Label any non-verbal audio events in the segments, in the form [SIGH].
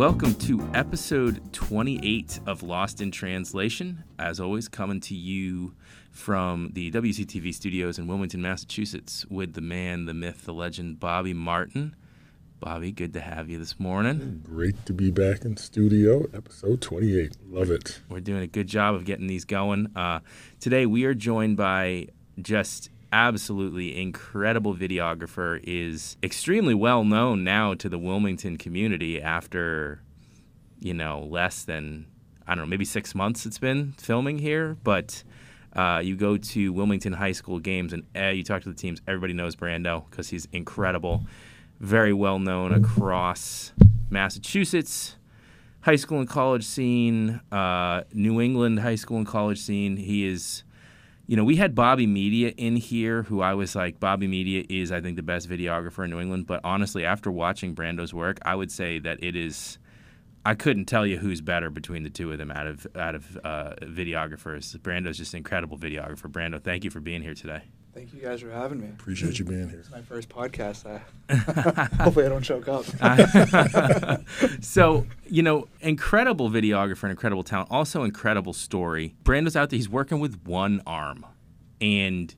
Welcome to episode 28 of Lost in Translation. As always, coming to you from the WCTV studios in Wilmington, Massachusetts, with the man, the myth, the legend, Bobby Martin. Bobby, good to have you this morning. Great to be back in studio, episode 28. Love it. We're doing a good job of getting these going. Uh, today, we are joined by just absolutely incredible videographer is extremely well known now to the Wilmington community after you know less than I don't know maybe 6 months it's been filming here. But uh, you go to Wilmington High School games and uh, you talk to the teams everybody knows Brando because he's incredible. Very well known across Massachusetts high school and college scene uh, New England high school and college scene. He is you know, we had Bobby Media in here, who I was like, Bobby Media is, I think, the best videographer in New England. But honestly, after watching Brando's work, I would say that it is. I couldn't tell you who's better between the two of them out of out of uh, videographers. Brando's just an incredible videographer. Brando, thank you for being here today. Thank you guys for having me. Appreciate you being here. It's my first podcast. I, [LAUGHS] [LAUGHS] hopefully, I don't choke up. [LAUGHS] so, you know, incredible videographer and incredible talent, also incredible story. Brando's out there, he's working with one arm and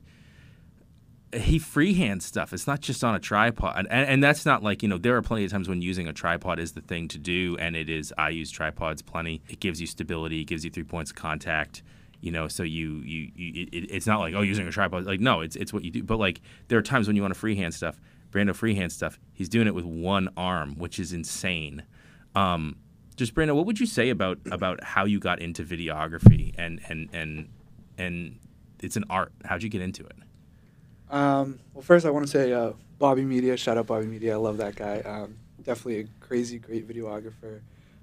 he freehands stuff. It's not just on a tripod. And, and that's not like, you know, there are plenty of times when using a tripod is the thing to do. And it is, I use tripods plenty. It gives you stability, it gives you three points of contact you know so you you, you it, it's not like oh using a tripod like no it's it's what you do. But like there are times when you want to freehand stuff brando freehand stuff he's doing it with one arm which is insane. Um, just brando what would you say about about how you got into videography and and and and it's an art? How'd you get into it? Um, well first i want to say uh, bobby media shout out bobby media i love that guy. Um, definitely a crazy great videographer.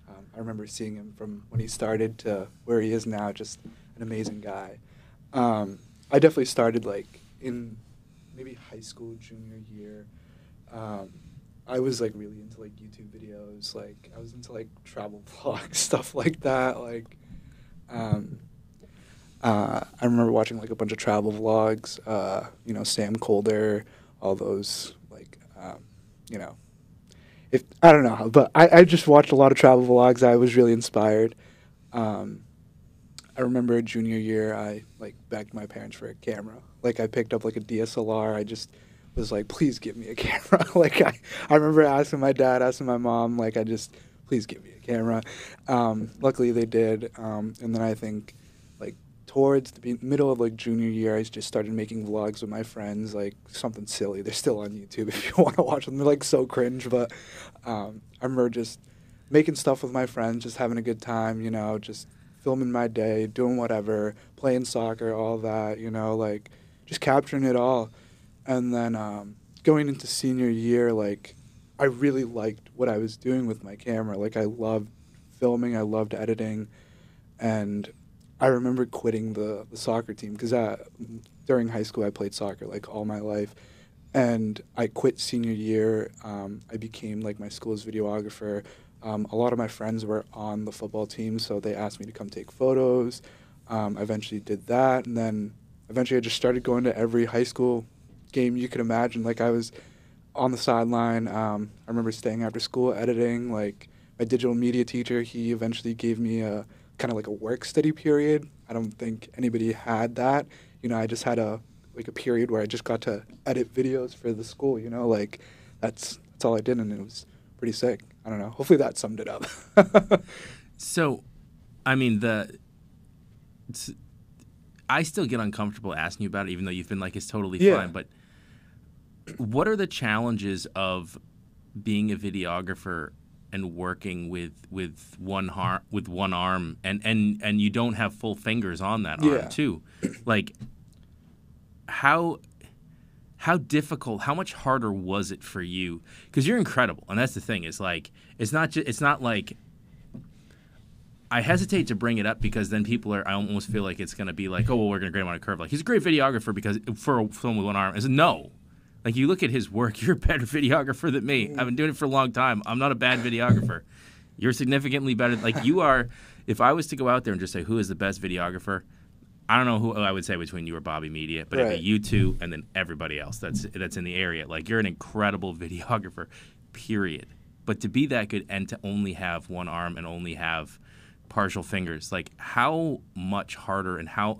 Um, i remember seeing him from when he started to where he is now just an amazing guy. Um, I definitely started like in maybe high school, junior year. Um, I was like really into like YouTube videos. Like I was into like travel [LAUGHS] vlogs, stuff like that. Like, um, uh, I remember watching like a bunch of travel vlogs. Uh, you know, Sam Kolder, all those like, um, you know, if I don't know, but I, I just watched a lot of travel vlogs. I was really inspired. Um, I remember junior year, I like begged my parents for a camera. Like I picked up like a DSLR. I just was like, please give me a camera. [LAUGHS] like I, I remember asking my dad, asking my mom, like I just, please give me a camera. Um, luckily they did. Um, and then I think like towards the middle of like junior year, I just started making vlogs with my friends, like something silly. They're still on YouTube if you [LAUGHS] want to watch them. They're like so cringe, but um, I remember just making stuff with my friends, just having a good time, you know, just filming my day, doing whatever, playing soccer, all that, you know, like just capturing it all. And then um, going into senior year, like I really liked what I was doing with my camera. Like I loved filming, I loved editing, and I remember quitting the, the soccer team because during high school I played soccer like all my life, and I quit senior year. Um, I became like my school's videographer. Um, a lot of my friends were on the football team, so they asked me to come take photos. Um, I eventually did that, and then eventually I just started going to every high school game you could imagine. Like I was on the sideline. Um, I remember staying after school editing. Like my digital media teacher, he eventually gave me a kind of like a work study period. I don't think anybody had that. You know, I just had a like a period where I just got to edit videos for the school. You know, like that's that's all I did, and it was pretty sick. I don't know. Hopefully that summed it up. [LAUGHS] so, I mean the. I still get uncomfortable asking you about it, even though you've been like it's totally Yeah. fine. But what are the challenges of being a videographer and working with with one har- with one arm and and and you don't have full fingers on that Yeah. arm too? Like how how difficult how much harder was it for you? Because you're incredible and that's the thing is like it's not just it's not like i hesitate to bring it up because then people are i almost feel like it's going to be like oh well we're going to grade him on a curve. Like he's a great videographer because for a film with one arm is no. Like you look at his work [LAUGHS] you're a better videographer than me. I've been doing it for a long time. I'm not a bad videographer. You're significantly better like you are if i was to go out there and just say who is the best videographer I don't know who oh, I would say between you or Bobby Media, but it'd Right. be you two and then everybody else that's that's in the area. Like you're an incredible [LAUGHS] videographer, period. but to be that good and to only have one arm and only have partial fingers, like how much harder and how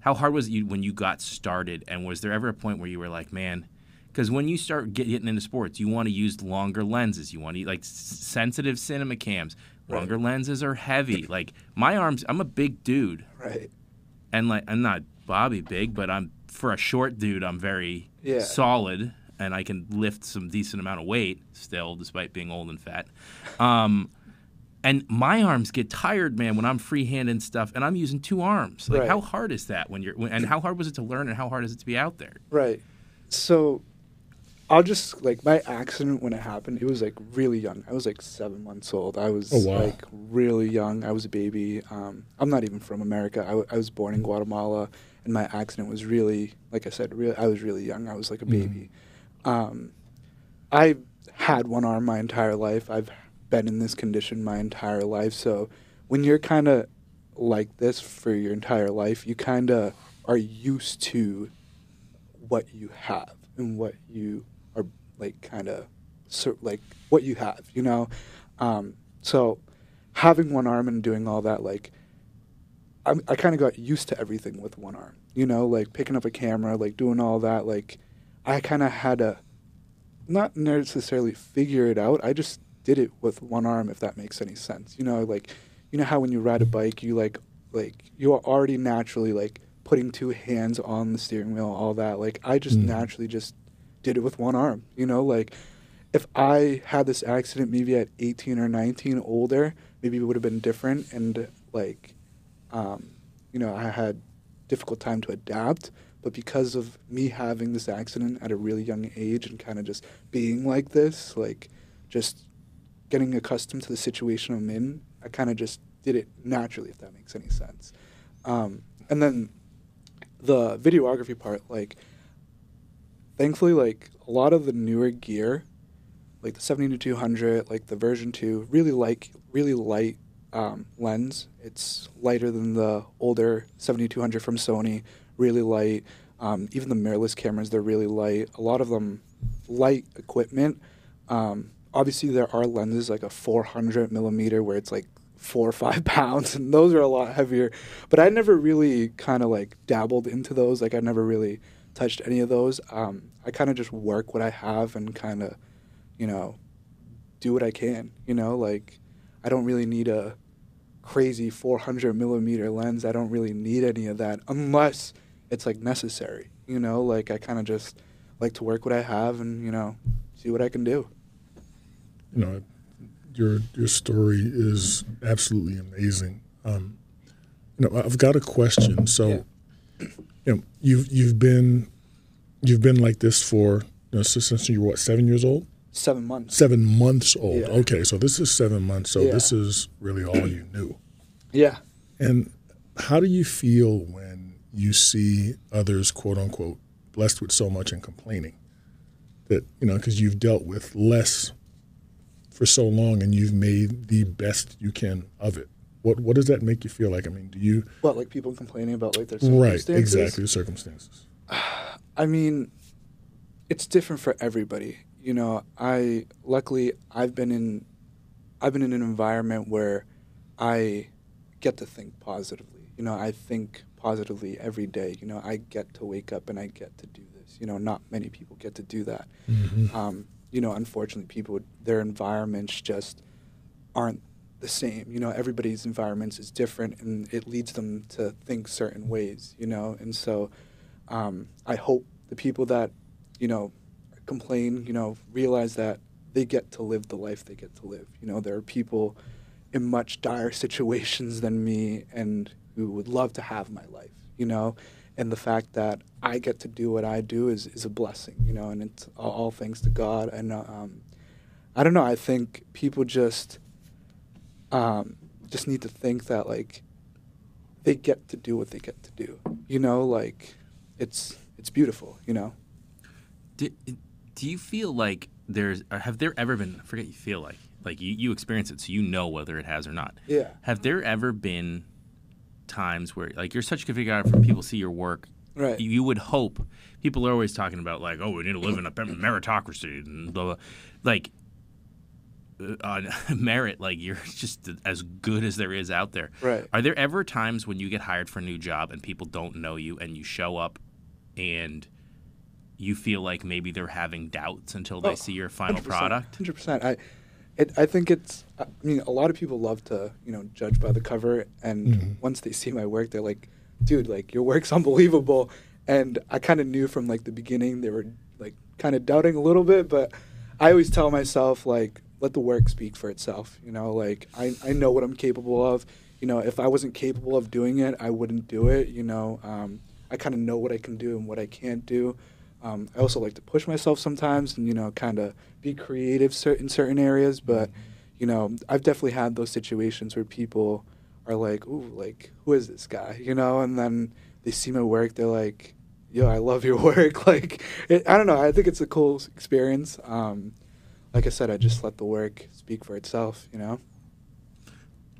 how hard was it when you got started? And was there ever a point where you were like, man? Because when you start get, getting into sports, you want to use longer lenses. You want to like sensitive cinema cams. Longer lenses are heavy. Like my arms, I'm a big dude Right. And like I'm not Bobby big, but I'm for a short dude, I'm very Yeah. solid, and I can lift some decent amount of weight still, despite being old and fat. Um, and my arms get tired, man, when I'm freehanding stuff, and I'm using two arms. Like, Right. how hard is that when you're? And how hard was it to learn, and how hard is it to be out there? Right. So I'll just like my accident when it happened, it was like really young. I was like seven months old. I was Oh, wow. like really young. I was a baby. Um, I'm not even from America. I, w- I was born in Guatemala, and my accident was really, like I said, real. I was really young. I was like a baby. Um, I had one arm my entire life. I've been in this condition my entire life. So when you're kind of like this for your entire life, you kind of are used to what you have and what you like kind of like what you have, you know. Um, so having one arm and doing all that, like I'm, I kind of got used to everything with one arm, you know, like picking up a camera, like doing all that. Like I kind of had to not necessarily figure it out. I just did it with one arm, if that makes any sense. You know, like you know how when you ride a bike, you like like you are already naturally like putting two hands on the steering wheel, all that. Like I just Mhm. naturally just did it with one arm. You know, like if I had this accident maybe at 18 or 19, older, maybe it would have been different. And like, um, you know, I had difficult time to adapt. But because of me having this accident at a really young age and kind of just being like this, like just getting accustomed to the situation I'm in, I kind of just did it naturally, if that makes any sense. Um, and then the videography part, like, thankfully, like a lot of the newer gear, like the 70 to 200, like the version 2, really like really light um, lens. It's lighter than the older 70 200 from Sony, really light. Um, even the mirrorless cameras, they're really light. A lot of them light equipment. Um, obviously, there are lenses like a 400 millimeter where it's like four or five [LAUGHS] pounds, and those are a lot heavier. But I never really kind of like dabbled into those. Like I never really touched any of those. Um, I kind of just work what I have and kind of, you know, do what I can. You know, like I don't really need a crazy 400 millimeter lens. I don't really need any of that unless it's like necessary. You know, like I kind of just like to work what I have and you know see what I can do. you know, your your story is absolutely amazing. Um, you know, I've got a question. So, you know, you've you've been you've been like this for you know, since since you were what seven years old, Seven months. seven months old. Yeah. Okay, so this is seven months. So Yeah. this is really all you knew. Yeah. And how do you feel when you see others, quote unquote, blessed with so much and complaining? That, you know, because you've dealt with less for so long and you've made the best you can of it. What what does that make you feel like? I mean, do you What like people complaining about like their circumstances? right exactly the circumstances? I mean, it's different for everybody. You know, I luckily I've been in I've been in an environment where I get to think positively. You know, I think positively every day. You know, I get to wake up and I get to do this. You know, not many people get to do that. Um, you know, unfortunately, people their environments just aren't the same. You know, everybody's environments is different, and it leads them to think certain ways. You know, and so um, I hope the people that you know complain, you know, realize that they get to live the life they get to live. You know, there are people in much dire [LAUGHS] situations than me and who would love to have my life. You know, and the fact that I get to do what I do is is a blessing. You know, and it's all, all thanks to God. And uh, um, I don't know. I think people just um, just need to think that like they get to do what they get to do. You know, like it's it's beautiful. You know. Do, do you feel like there's or have there ever been I forget you feel like like you, you experience it so you know whether it has or not. Yeah. Have there ever been times where like you're such a good videographer, people see your work. Right. You, would hope people are always talking about like, oh, we need to live in a meritocracy and blah, blah. like uh, on [LAUGHS] merit, like you're [LAUGHS] just as good as there is out there. Right. Are there ever times when you get hired for a new job and people don't know you and you show up and you feel like maybe they're having doubts until they Oh, see your final 100%, product? Hundred percent. I, it, I think it's. I mean, a lot of people love to, you know, judge by the cover, and Mhm. once they see my work, they're like, "Dude, like your work's [LAUGHS] unbelievable." And I kind of knew from like the beginning they were like kind of doubting a little bit, but I always tell myself like, let the work speak for itself. You know, like I I know what I'm capable of. You know, if I wasn't capable of doing it, I wouldn't do it. You know, um, I kind of know what I can do and what I can't do. Um, I also like to push myself sometimes and, you know, kind of be creative in certain areas. But, you know, I've definitely had those situations where people are like, ooh, like, who is this guy? You know, and then they see my work, they're like, yo, I love your [LAUGHS] work. like, it, I don't know. I think it's a cool experience. Um, like I said, I just let the work speak for itself, you know?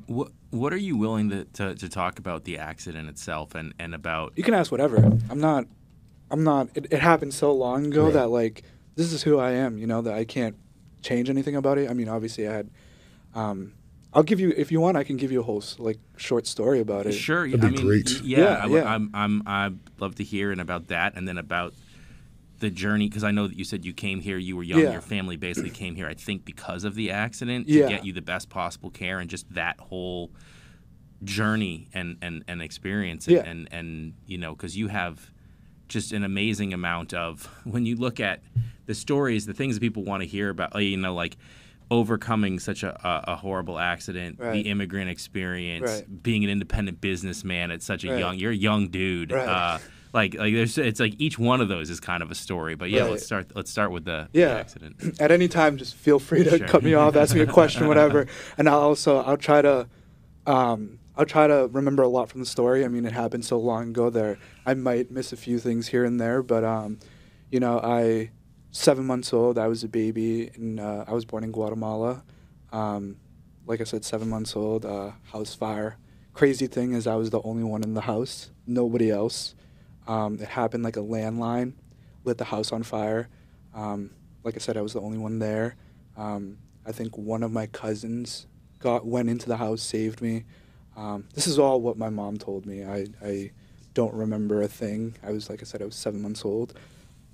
What What are you willing to, to, to talk about the accident itself and, and about? You can ask whatever. I'm not. I'm not. It, it happened so long ago Right. that like this is who I am. You know that I can't change anything about it. I mean, obviously I had. Um, I'll give you if you want. I can give you a whole like short story about it. Sure, That'd I be mean, great. y- Yeah, Yeah, I, yeah. I'm, I'm, I'd love to hear and about that, and then about the journey because I know that you said you came here, you were young, Yeah. your family basically came here, I think, because of the accident Yeah. to get you the best possible care and just that whole journey and and and experience, and Yeah. and, and you know, because you have just an amazing amount of [LAUGHS] when you look at the stories, the things that people want to hear about, you know, like overcoming such a, a, a horrible accident, Right. the immigrant experience, Right. being an independent businessman at such a Right. young, you're a young dude. Right. Uh, like, like there's, it's like each one of those is kind of a story. But yeah, let's start. Let's start with the, the accident. [CLEARS THROAT] At any time, just feel free to Sure. cut me off, ask me a question, [LAUGHS] whatever. And I'll also I'll try to. Um, I'll try to remember a lot from the story. I mean, it happened so long ago. There, I might miss a few things here and there, but um, you know, I seven months old. I was a baby, and uh, I was born in Guatemala. Um, like I said, seven months old. Uh, house fire. Crazy thing is, I was the only one in the house. Nobody else. Um, it happened like a landline, lit the house on fire. Um, like I said, I was the only one there. Um, I think one of my cousins got went into the house, saved me. Um, this is all what my mom told me. I, I don't remember a thing. I was like I said, I was seven months old.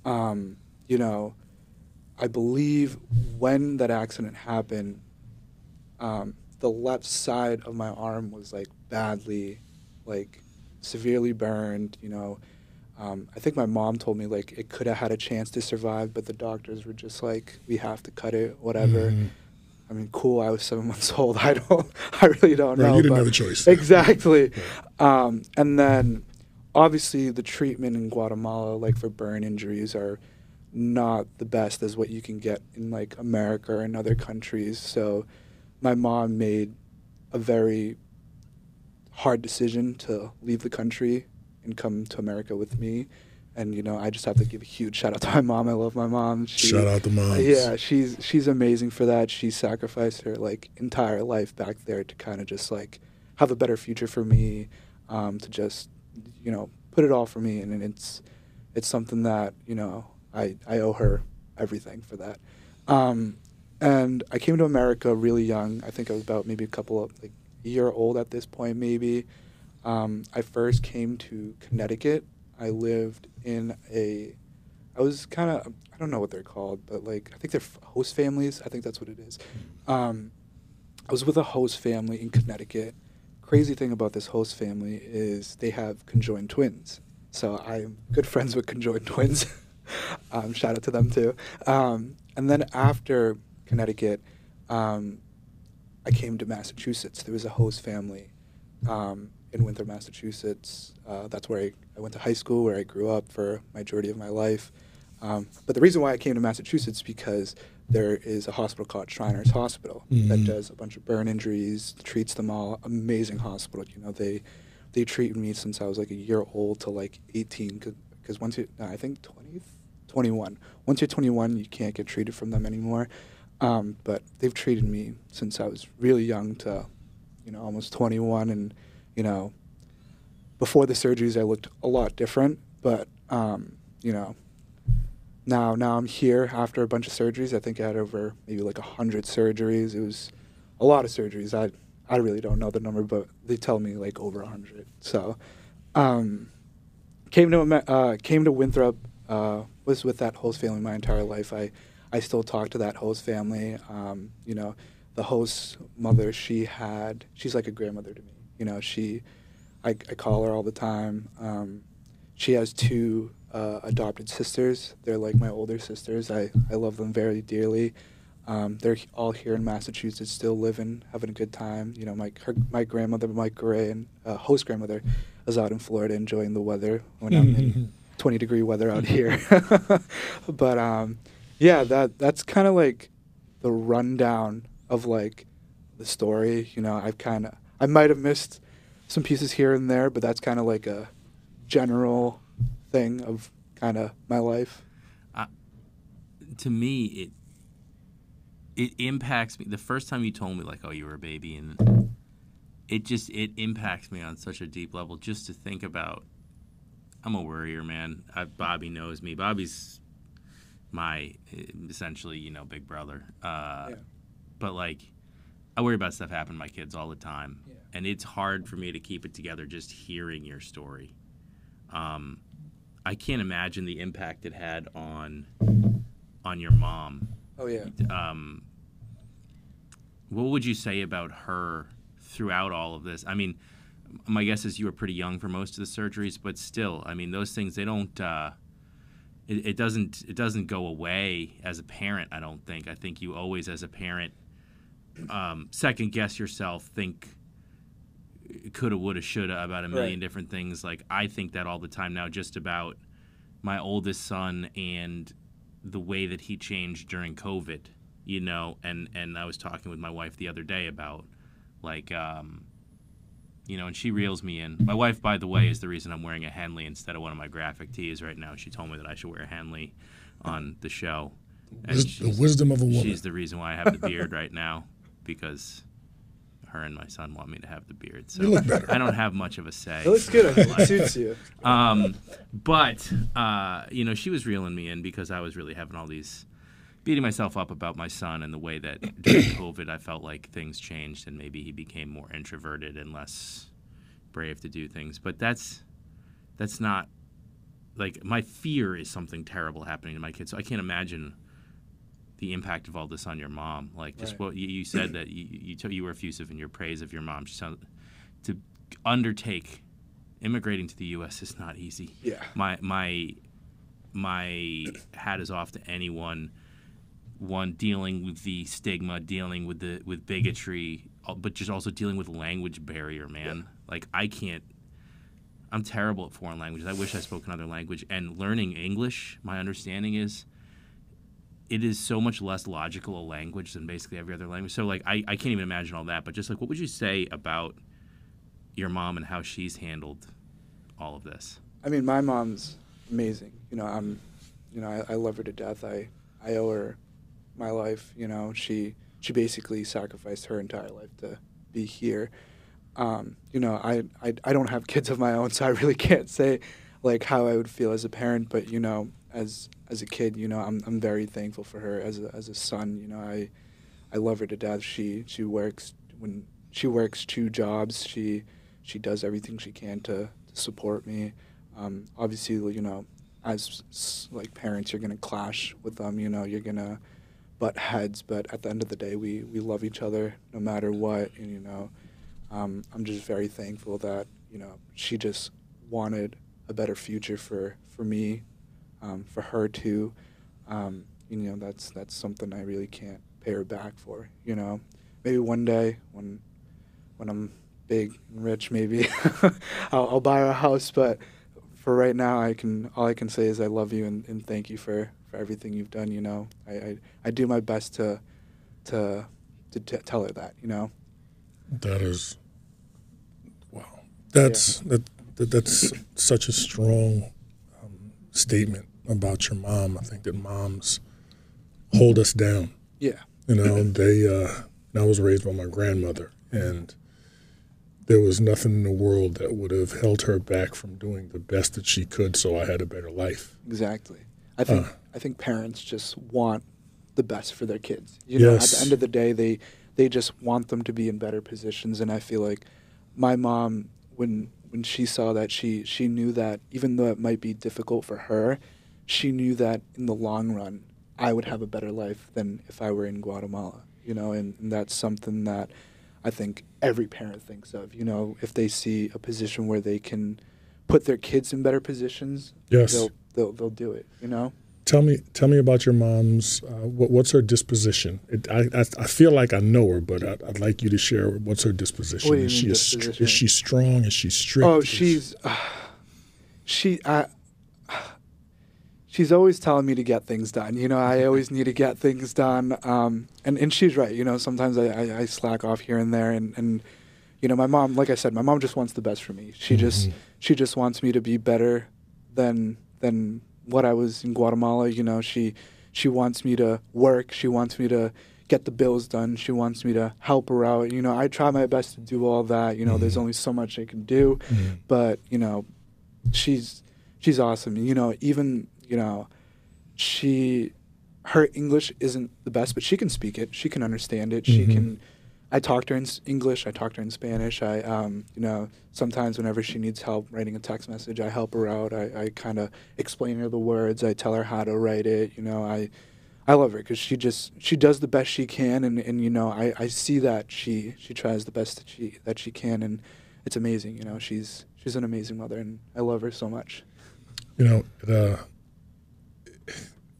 Um, you know, I believe when that accident happened, um, the left side of my arm was like badly, like severely burned. You know, um, I think my mom told me like it could have had a chance to survive, but the doctors were just like, we have to cut it, whatever. Mhm. I mean, cool. I was seven [LAUGHS] months old. I don't. I really don't Right, know. you didn't but- have a choice. [LAUGHS] Exactly. [LAUGHS] Um, and then, obviously, the treatment in Guatemala, like for burn injuries, are not the best as what you can get in like America or in other countries. So, my mom made a very hard decision to leave the country and come to America with me. And you know, I just have to give a huge shout out to my mom. I love my mom. She, Shout out to moms. yeah, she's she's amazing for that. She sacrificed her like entire life back there to kind of just like have a better future for me, um, to just you know put it all for me, and it's it's something that you know I I owe her everything for that. Um, and I came to America really young. I think I was about maybe a couple of like year old at this point, maybe. Um, I first came to Connecticut. I lived in a I was kind of I don't know what they're called, but like I think they're host families. I think that's what it is. Um, I was with a host family in Connecticut. Crazy thing about this host family is they have conjoined twins. So I'm good friends with conjoined [LAUGHS] twins. [LAUGHS] um, shout out to them too. Um, and then after Connecticut, um, I came to Massachusetts. There was a host family um, in Winthrop, Massachusetts. Uh, that's where I, I went to high school, where I grew up for majority of my life. Um, but the reason why I came to Massachusetts because there is a hospital called Shriners Hospital that Mhm. does a bunch of burn injuries, treats them all. Amazing hospital. You know, they they treated me since I was like a year old to like 18. Because once you, no, I think 20, 21. Once you're 21, you can't get treated from them anymore. Um, but they've treated me since I was really young to, you know, almost 21. And, you know, before the surgeries, I looked a lot different. But, um, you know, now now I'm here after a bunch of surgeries. I think I had over maybe like a hundred surgeries. It was a lot of surgeries. I I really don't know the number, but they tell me like over a hundred. So um, came to uh, came to Winthrop. Uh, was with that host family my entire life. I I still talk to that host family. Um, you know, the host mother she had. She's like a grandmother to me. You know, she I, I call her all the time. Um, she has two uh, adopted sisters. They're like my older sisters. I, I love them very dearly. Um, they're all here in Massachusetts, still living, having a good time. You know, my her, my grandmother, Mike Gray, and uh, host grandmother, is out in Florida enjoying the weather when I'm in 20 degree weather out here. [LAUGHS] but um, yeah, that that's kind of like the rundown of like the story. You know, I've kind of I might have missed some pieces here and there, but that's kind of like a general thing of kind of my life. Uh, to me, it it impacts me. The first time you told me like, "Oh, you were a baby," and it just it impacts me on such a deep level. Just to think about, I'm a worrier, man. I, Bobby knows me. Bobby's my essentially, you know, big brother. Uh, yeah. But like, I worry about stuff happening to my kids all the time, yeah. and it's hard for me to keep it together just hearing your story. Um, I can't imagine the impact it had on on your mom. Oh yeah. Um, what would you say about her throughout all of this? I mean, my guess is you were pretty young for most of the surgeries, but still, I mean, those things they don't. Uh, it, it doesn't. It doesn't go away as a parent. I don't think. I think you always, as a parent, um, second guess yourself. Think coulda, woulda, shoulda about a million right. different things. Like I think that all the time now, just about my oldest son and the way that he changed during COVID. You know, and and I was talking with my wife the other day about like. Um, you know, and she reels me in. My wife, by the way, is the reason I'm wearing a Henley instead of one of my graphic tees right now. She told me that I should wear a Henley on the show. And the wisdom of a woman. She's the reason why I have the beard right now because her and my son want me to have the beard. So you look better. I don't have much of a say. It looks good. It suits you. Um, but uh, you know, she was reeling me in because I was really having all these beating myself up about my son and the way that during [CLEARS THROAT] COVID I felt like things changed and maybe he became more introverted and less brave to do things. But that's that's not like my fear is something terrible happening to my kids. So I can't imagine the impact of all this on your mom. Like just right. what you, you, said that you you, t- you were effusive in your praise of your mom. She sounded, to undertake immigrating to the U.S. is not easy. Yeah. My my my hat is off to anyone one dealing with the stigma, dealing with the with bigotry, uh, but just also dealing with language barrier, man. Yeah. Like I can't. I'm terrible at foreign languages. I wish I spoke another language. And learning English, my understanding is it is so much less logical a language than basically every other language. So like I, I can't even imagine all that. But just like what would you say about your mom and how she's handled all of this? I mean, my mom's amazing. You know, I'm, you know, I, I love her to death. I I owe her my life. You know, she she basically sacrificed her entire life to be here. Um, you know, I, I I don't have kids of my own, so I really [LAUGHS] can't say like how I would feel as a parent. But you know, as as a kid, you know, I'm I'm very thankful for her as a as a son. You know, I I love her to death. She she works when she works two jobs. She she does everything she can to, to support me. Um, obviously, you know, as like parents, you're gonna clash with them. You know, you're gonna butt heads, but at the end of the day, we we love each other no matter what. And you know, um, I'm just very thankful that you know she just wanted a better future for for me um, for her too. Um, you know, that's that's something I really can't pay her back for. You know, maybe one day when when I'm big and rich, maybe [LAUGHS] I'll, I'll, buy her a house. But for right now, I can all I can say is I love you and, and thank you for, for everything you've done. You know, I, I, I do my best to to to t- tell her that. You know, that is wow. That's yeah. that, that that's such a strong um, statement about your mom. I think that moms hold us down. Yeah. You know, they. Uh, I was raised by my grandmother, and there was nothing in the world that would have held her back from doing the best that she could. So I had a better life. Exactly. I think. Uh, I think parents just want the best for their kids. You know, at the end of the day, they they just want them to be in better positions. And I feel like my mom, when when she saw that, she she knew that even though it might be difficult for her, she knew that in the long run, I would have a better life than if I were in Guatemala. You know, and, and that's something that I think every parent thinks of. You know, if they see a position where they can put their kids in better positions, Yes. they'll they'll they'll do it. You know. Tell me, tell me about your mom's. Uh, what, what's her disposition? It, I, I, I feel like I know her, but I'd, I'd like you to share what's her disposition. What do you is she a str- is she strong? Is she strict? Oh, she's she. I, she's always telling me to get things done. You know, I always need to get things done. Um, and and she's right. You know, sometimes I, I, I slack off here and there, and and you know, my mom, like I said, my mom just wants the best for me. She just she just wants me to be better than than what I was in Guatemala. You know, she she wants me to work. She wants me to get the bills done. She wants me to help her out. You know, I try my best to do all that. You know, there's only so much I can do, Mhm. but you know, she's she's awesome. You know, even you know, she her English isn't the best, but she can speak it. She can understand it. She Mhm. can. I talk to her in English. I talk to her in Spanish. I, um, you know, sometimes whenever she needs help writing a text message, I help her out. I, I kind of explain her the words. I tell her how to write it. You know, I, I love her because she just she does the best she can, and, and you know, I, I see that she she tries the best that she that she can, and it's amazing. You know, she's she's an amazing mother, and I love her so much. You know, uh,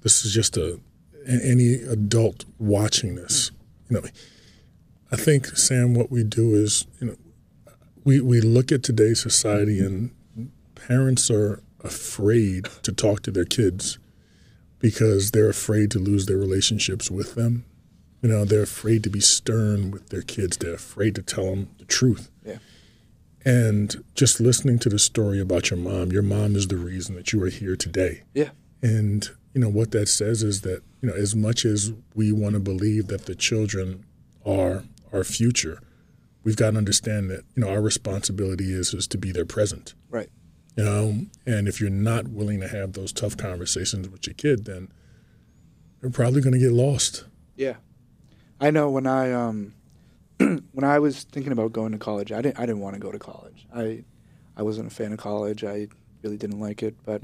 this is just a- any adult watching this. You know, I think Sam, what we do is, you know, we we look at today's society and parents are afraid to talk to their kids because they're afraid to lose their relationships with them. You know, they're afraid to be stern with their kids. They're afraid to tell them the truth. Yeah. And just listening to the story about your mom, your mom is the reason that you are here today. Yeah. And you know what that says is that you know as much as we want to believe that the children are our future, we've got to understand that you know our responsibility is is to be their present. Right. You know, and if you're not willing to have those tough conversations with your kid, then they're probably going to get lost. Yeah, I know when I um [CLEARS THROAT] when I was thinking about going to college, I didn't I didn't want to go to college. I I wasn't a fan of college. I really didn't like it, but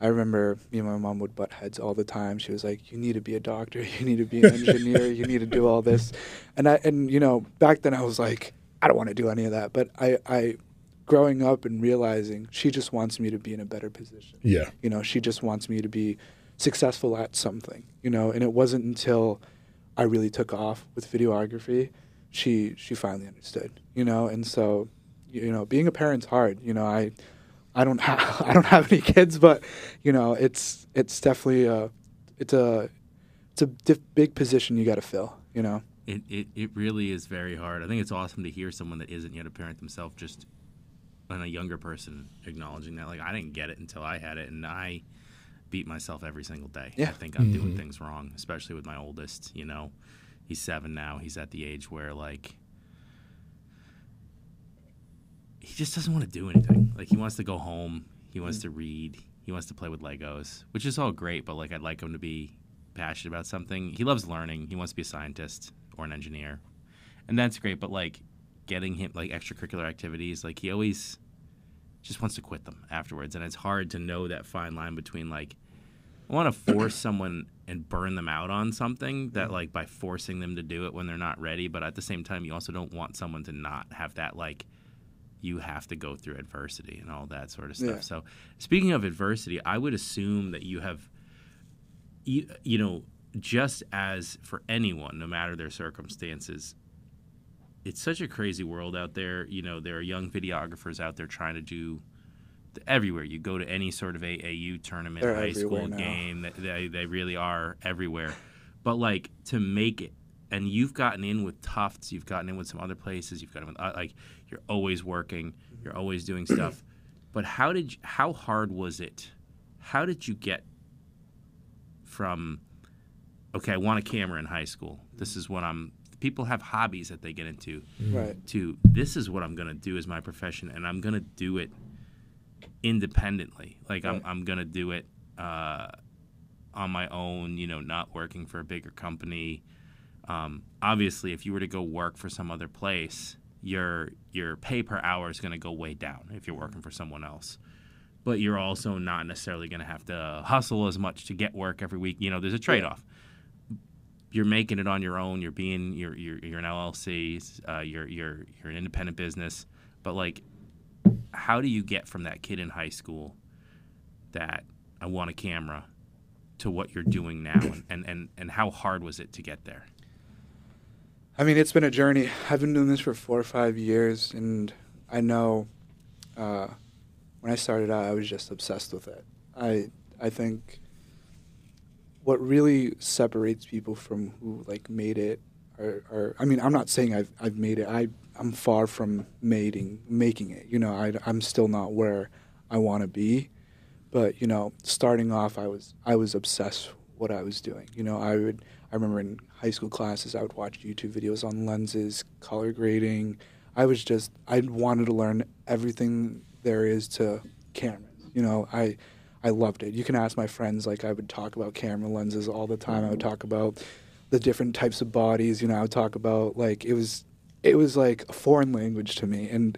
I remember me and my mom would butt heads all the time. She was like, "You need to be a doctor. [LAUGHS] You need to be an engineer. you need to do all this," and I and you know back then I was like, I don't want to do any of that. But I I growing up and realizing she just wants me to be in a better position. Yeah. You know, she just wants me to be successful at something. You know, and it wasn't until I really took off with videography, she she finally understood. You know, and so you know, being a parent's hard. You know, I I don't have [LAUGHS] I don't have any kids, but you know, it's it's definitely a it's a it's a diff- big position you got to fill. You know. It, it, it really is very hard. I think it's awesome to hear someone that isn't yet a parent themselves just and a younger person acknowledging that. Like I didn't get it until I had it, and I beat myself every single day. Yeah. I think I'm doing mm-hmm. things wrong, especially with my oldest. You know, he's seven now. He's at the age where like he just doesn't want to do anything. Like he wants to go home. He wants to read. He wants to play with Legos, which is all great. But like I'd like him to be passionate about something. He loves learning. He wants to be a scientist or an engineer, and that's great. But like getting him like extracurricular activities, like he always just wants to quit them afterwards, and it's hard to know that fine line between like I want to force someone and burn them out on something that like by forcing them to do it when they're not ready, but at the same time you also don't want someone to not have that like you have to go through adversity and all that sort of stuff. Yeah. So speaking of adversity, I would assume that you have you, you know just as for anyone no matter their circumstances it's such a crazy world out there. You know, there are young videographers out there trying to do everywhere. You go to any sort of AAU tournament, They're high school now. game, they- they, they really are everywhere. But like to make it, and you've gotten in with Tufts, you've gotten in with some other places, you've gotten with, uh, like you're always working, you're always doing stuff. [CLEARS THROAT] But how did you, how hard was it? How did you get from okay, I want a camera in high school. This is what I'm. People have hobbies that they get into. Right. To this is what I'm gonna do as my profession, and I'm gonna do it independently. Like I'm, I'm gonna do it uh, on my own, you know, not working for a bigger company. Um, obviously, if you were to go work for some other place, your your pay per hour is going to go way down if you're working for someone else. But you're also not necessarily going to have to hustle as much to get work every week. You know, there's a trade off. You're making it on your own. You're being you're you're, you're an LLC. Uh, you're you're you're an independent business. But like, how do you get from that kid in high school that I want a camera to what you're doing now, and, and, and, and how hard was it to get there? I mean, it's been a journey. I've been doing this for four or five years, and I know uh, when I started out, I was just obsessed with it. I I think what really separates people from who like made it are, I mean, I'm not saying I've I've made it. I I'm far from making making it. You know, I I'm still not where I want to be, but you know, starting off, I was I was obsessed what I was doing. You know, I would I remember in high school classes, I would watch YouTube videos on lenses, color grading. I was just, I wanted to learn everything there is to cameras. You know, I, I loved it. You can ask my friends, like, I would talk about camera lenses all the time. I would talk about the different types of bodies. You know, I would talk about, like, it was, it was like a foreign language to me. And,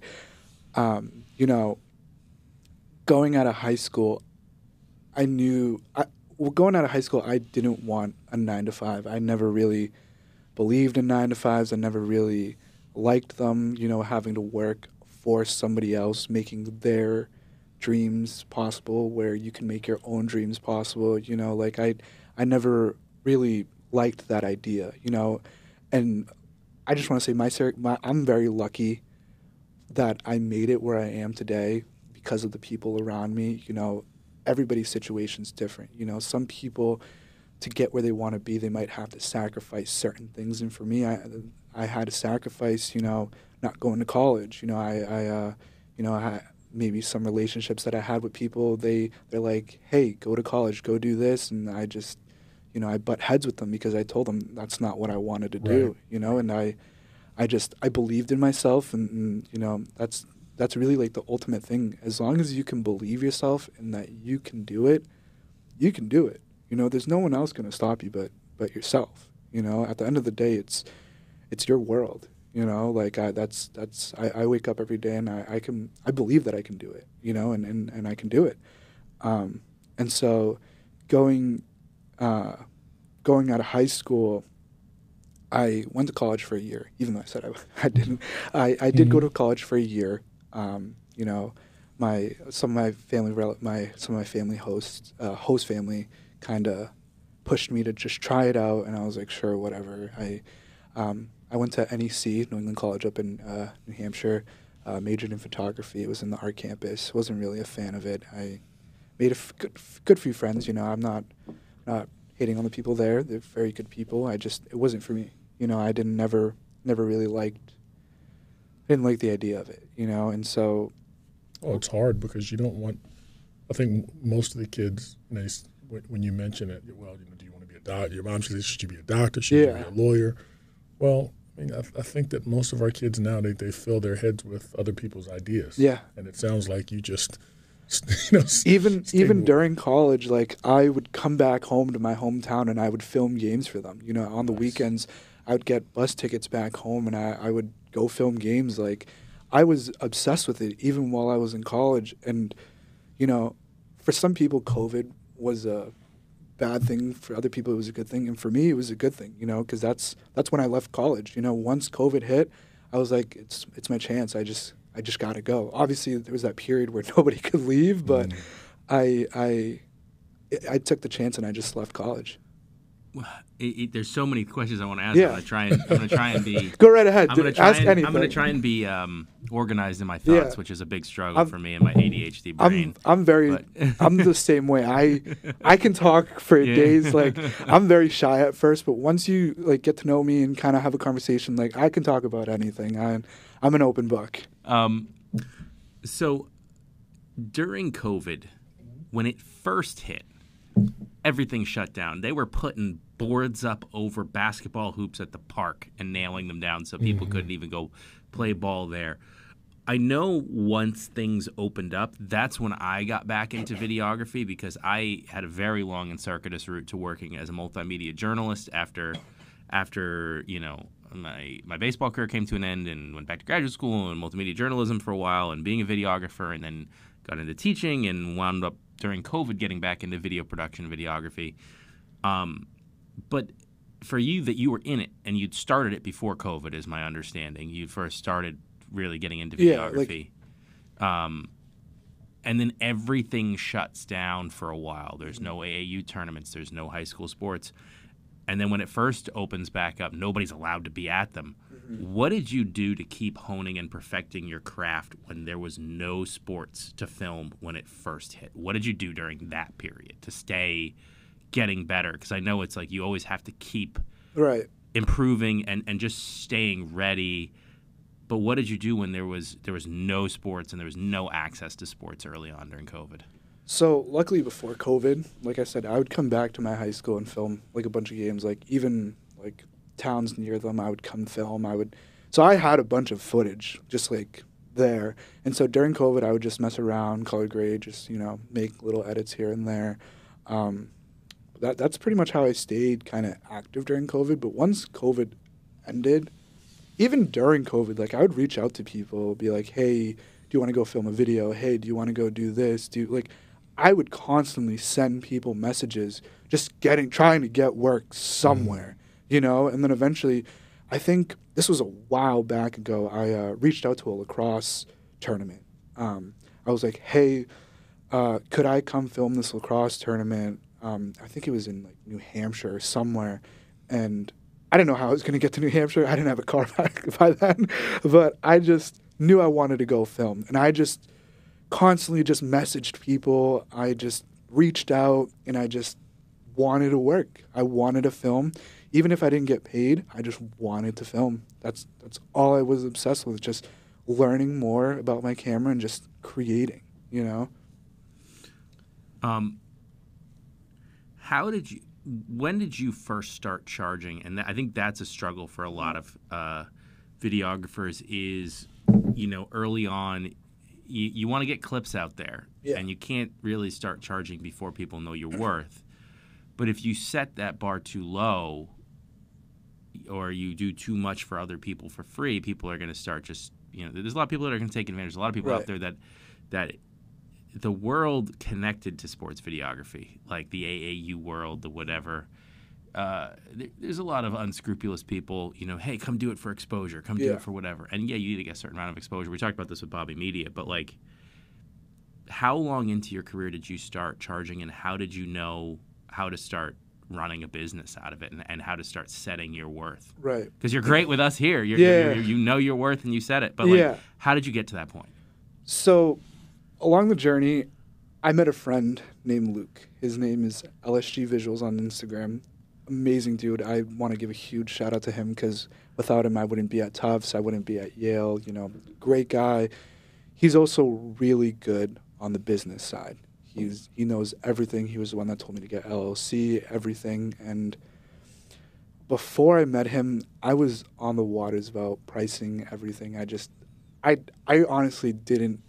um, you know, going out of high school, I knew, I, well, going out of high school, I didn't want a nine to five. I never really believed in nine to fives. I never really liked them. You know, having to work for somebody else, making their dreams possible, where you can make your own dreams possible. You know, like I, I never really liked that idea. You know, and I just want to say my, my I'm very lucky that I made it where I am today because of the people around me. You know, everybody's situation's different. You know, some people to get where they want to be, they might have to sacrifice certain things. And for me, I I had to sacrifice, you know, not going to college. You know, I I uh, you know, I maybe some relationships that I had with people, they they're like, "Hey, go to college, go do this," and I just you know, I butt heads with them because I told them that's not what I wanted to do, you know, and I I just I believed in myself and, and you know, that's that's really like the ultimate thing. As long as you can believe yourself and that you can do it, you can do it. You know, there's no one else going to stop you but but yourself. You know, at the end of the day, it's it's your world. You know, like I, that's that's I, I wake up every day and I, I can I believe that I can do it. You know, and and, and I can do it. Um, and so, going uh, going out of high school, I went to college for a year. Even though I said I, [LAUGHS] I didn't, I, I did mm-hmm. go to college for a year. Um, you know, my some of my family my some of my family hosts uh, host family kind of pushed me to just try it out, and I was like, sure, whatever. I um, I went to NEC, New England College, up in uh, New Hampshire. Uh, majored in photography. It was in the art campus. wasn't really a fan of it. I made a f- good, f- good few friends. You know, I'm not not hating on the people there. They're very good people. I just it wasn't for me. You know, I didn't never never really liked I didn't like the idea of it, you know, and so. Oh, it's hard because you don't want. I think most of the kids, you know, when you mention it, well, you know, do you want to be a doctor? Your mom says, should you be a doctor? Should yeah. you be a lawyer? Well, I mean, I, I, think that most of our kids now they, they fill their heads with other people's ideas. Yeah, and it sounds like you just. [LAUGHS] You know, even even during college, like I would come back home to my hometown and I would film games for them. You know, on the nice. weekends, I would get bus tickets back home and I, I would go film games. Like I was obsessed with it even while I was in college. And you know, for some people, COVID was a bad thing. For other people, it was a good thing. And for me, it was a good thing. You know, because that's that's when I left college. You know, once COVID hit, I was like, it's it's my chance. I just I just got to go. Obviously, there was that period where [LAUGHS] nobody could leave, but mm. I I I took the chance and I just left college it, it, there's so many questions I want to ask. Yeah. I'm gonna try and I'm gonna try and be. [LAUGHS] Go right ahead. I'm gonna try ask and, anything. I'm gonna try and be um, organized in my thoughts, yeah. which is a big struggle I'm, for me and my ADHD brain. I'm, I'm very. [LAUGHS] I'm the same way. I I can talk for yeah. days. Like [LAUGHS] I'm very shy at first, but once you like get to know me and kind of have a conversation, like I can talk about anything. I'm I'm an open book. Um, so during COVID, when it first hit, everything shut down. They were putting boards up over basketball hoops at the park and nailing them down so people mm-hmm. couldn't even go play ball there. I know once things opened up, that's when I got back into videography because I had a very long and circuitous route to working as a multimedia journalist after after, you know, my my baseball career came to an end and went back to graduate school and multimedia journalism for a while and being a videographer and then got into teaching and wound up during COVID getting back into video production, videography. Um, but for you that you were in it and you'd started it before COVID, is my understanding. You first started really getting into Yeah, videography. um, and then everything shuts down for a while. There's no AAU tournaments, there's no high school sports. And then when it first opens back up, nobody's allowed to be at them. What did you do to keep honing and perfecting your craft when there was no sports to film when it first hit? What did you do during that period to stay getting better? Because I know it's like you always have to keep Right. improving and, and just staying ready. But what did you do when there was there was no sports and there was no access to sports early on during COVID? So luckily before COVID, like I said, I would come back to my high school and film like a bunch of games, like even like towns near them. I would come film. I would, so I had a bunch of footage just like there. And so during COVID, I would just mess around, color grade, just you know make little edits here and there. Um, that that's pretty much how I stayed kind of active during COVID. But once COVID ended, even during COVID, like I would reach out to people, be like, "Hey, do you want to go film a video? Hey, do you want to go do this? Do you, like?" I would constantly send people messages, just getting, trying to get work somewhere, you know. And then eventually, I think this was a while back ago. I uh, reached out to a lacrosse tournament. Um, I was like, "Hey, uh, could I come film this lacrosse tournament?" Um, I think it was in like New Hampshire or somewhere, and I didn't know how I was going to get to New Hampshire. I didn't have a car [LAUGHS] back by then, but I just knew I wanted to go film, and I just constantly just messaged people. I just reached out, and I just wanted to work. I wanted to film, even if I didn't get paid. I just wanted to film. That's that's all I was obsessed with. Just learning more about my camera and just creating. You know. Um, how did you? When did you first start charging? And I think that's a struggle for a lot of uh, videographers. Is you know early on, you, you want to get clips out there, Yeah. and you can't really start charging before people know your worth. But if you set that bar too low, or you do too much for other people for free, people are going to start just you know. There's a lot of people that are going to take advantage. There's a lot of people out there that that the world connected to sports videography, like the AAU world, the whatever. Uh, there, there's a lot of unscrupulous people. You know, hey, come do it for exposure. Come do Yeah. it for whatever. And yeah, you need to get a certain amount of exposure. We talked about this with Bobby Media, but like, how long into your career did you start charging, and how did you know how to start running a business out of it, and, and how to start setting your worth? Right. Because you're great with us here. You're, Yeah. you're, you know your worth, and you said it. But like, Yeah. how did you get to that point? So, along the journey, I met a friend named Luke. His name is LSG Visuals on Instagram. Amazing dude. I want to give a huge shout out to him because without him, I wouldn't be at Tufts. I wouldn't be at Yale. You know, great guy. He's also really good on the business side. He's he knows everything. He was the one that told me to get LLC, everything. And before I met him, I was on the waters about pricing everything. I just, I, I honestly didn't.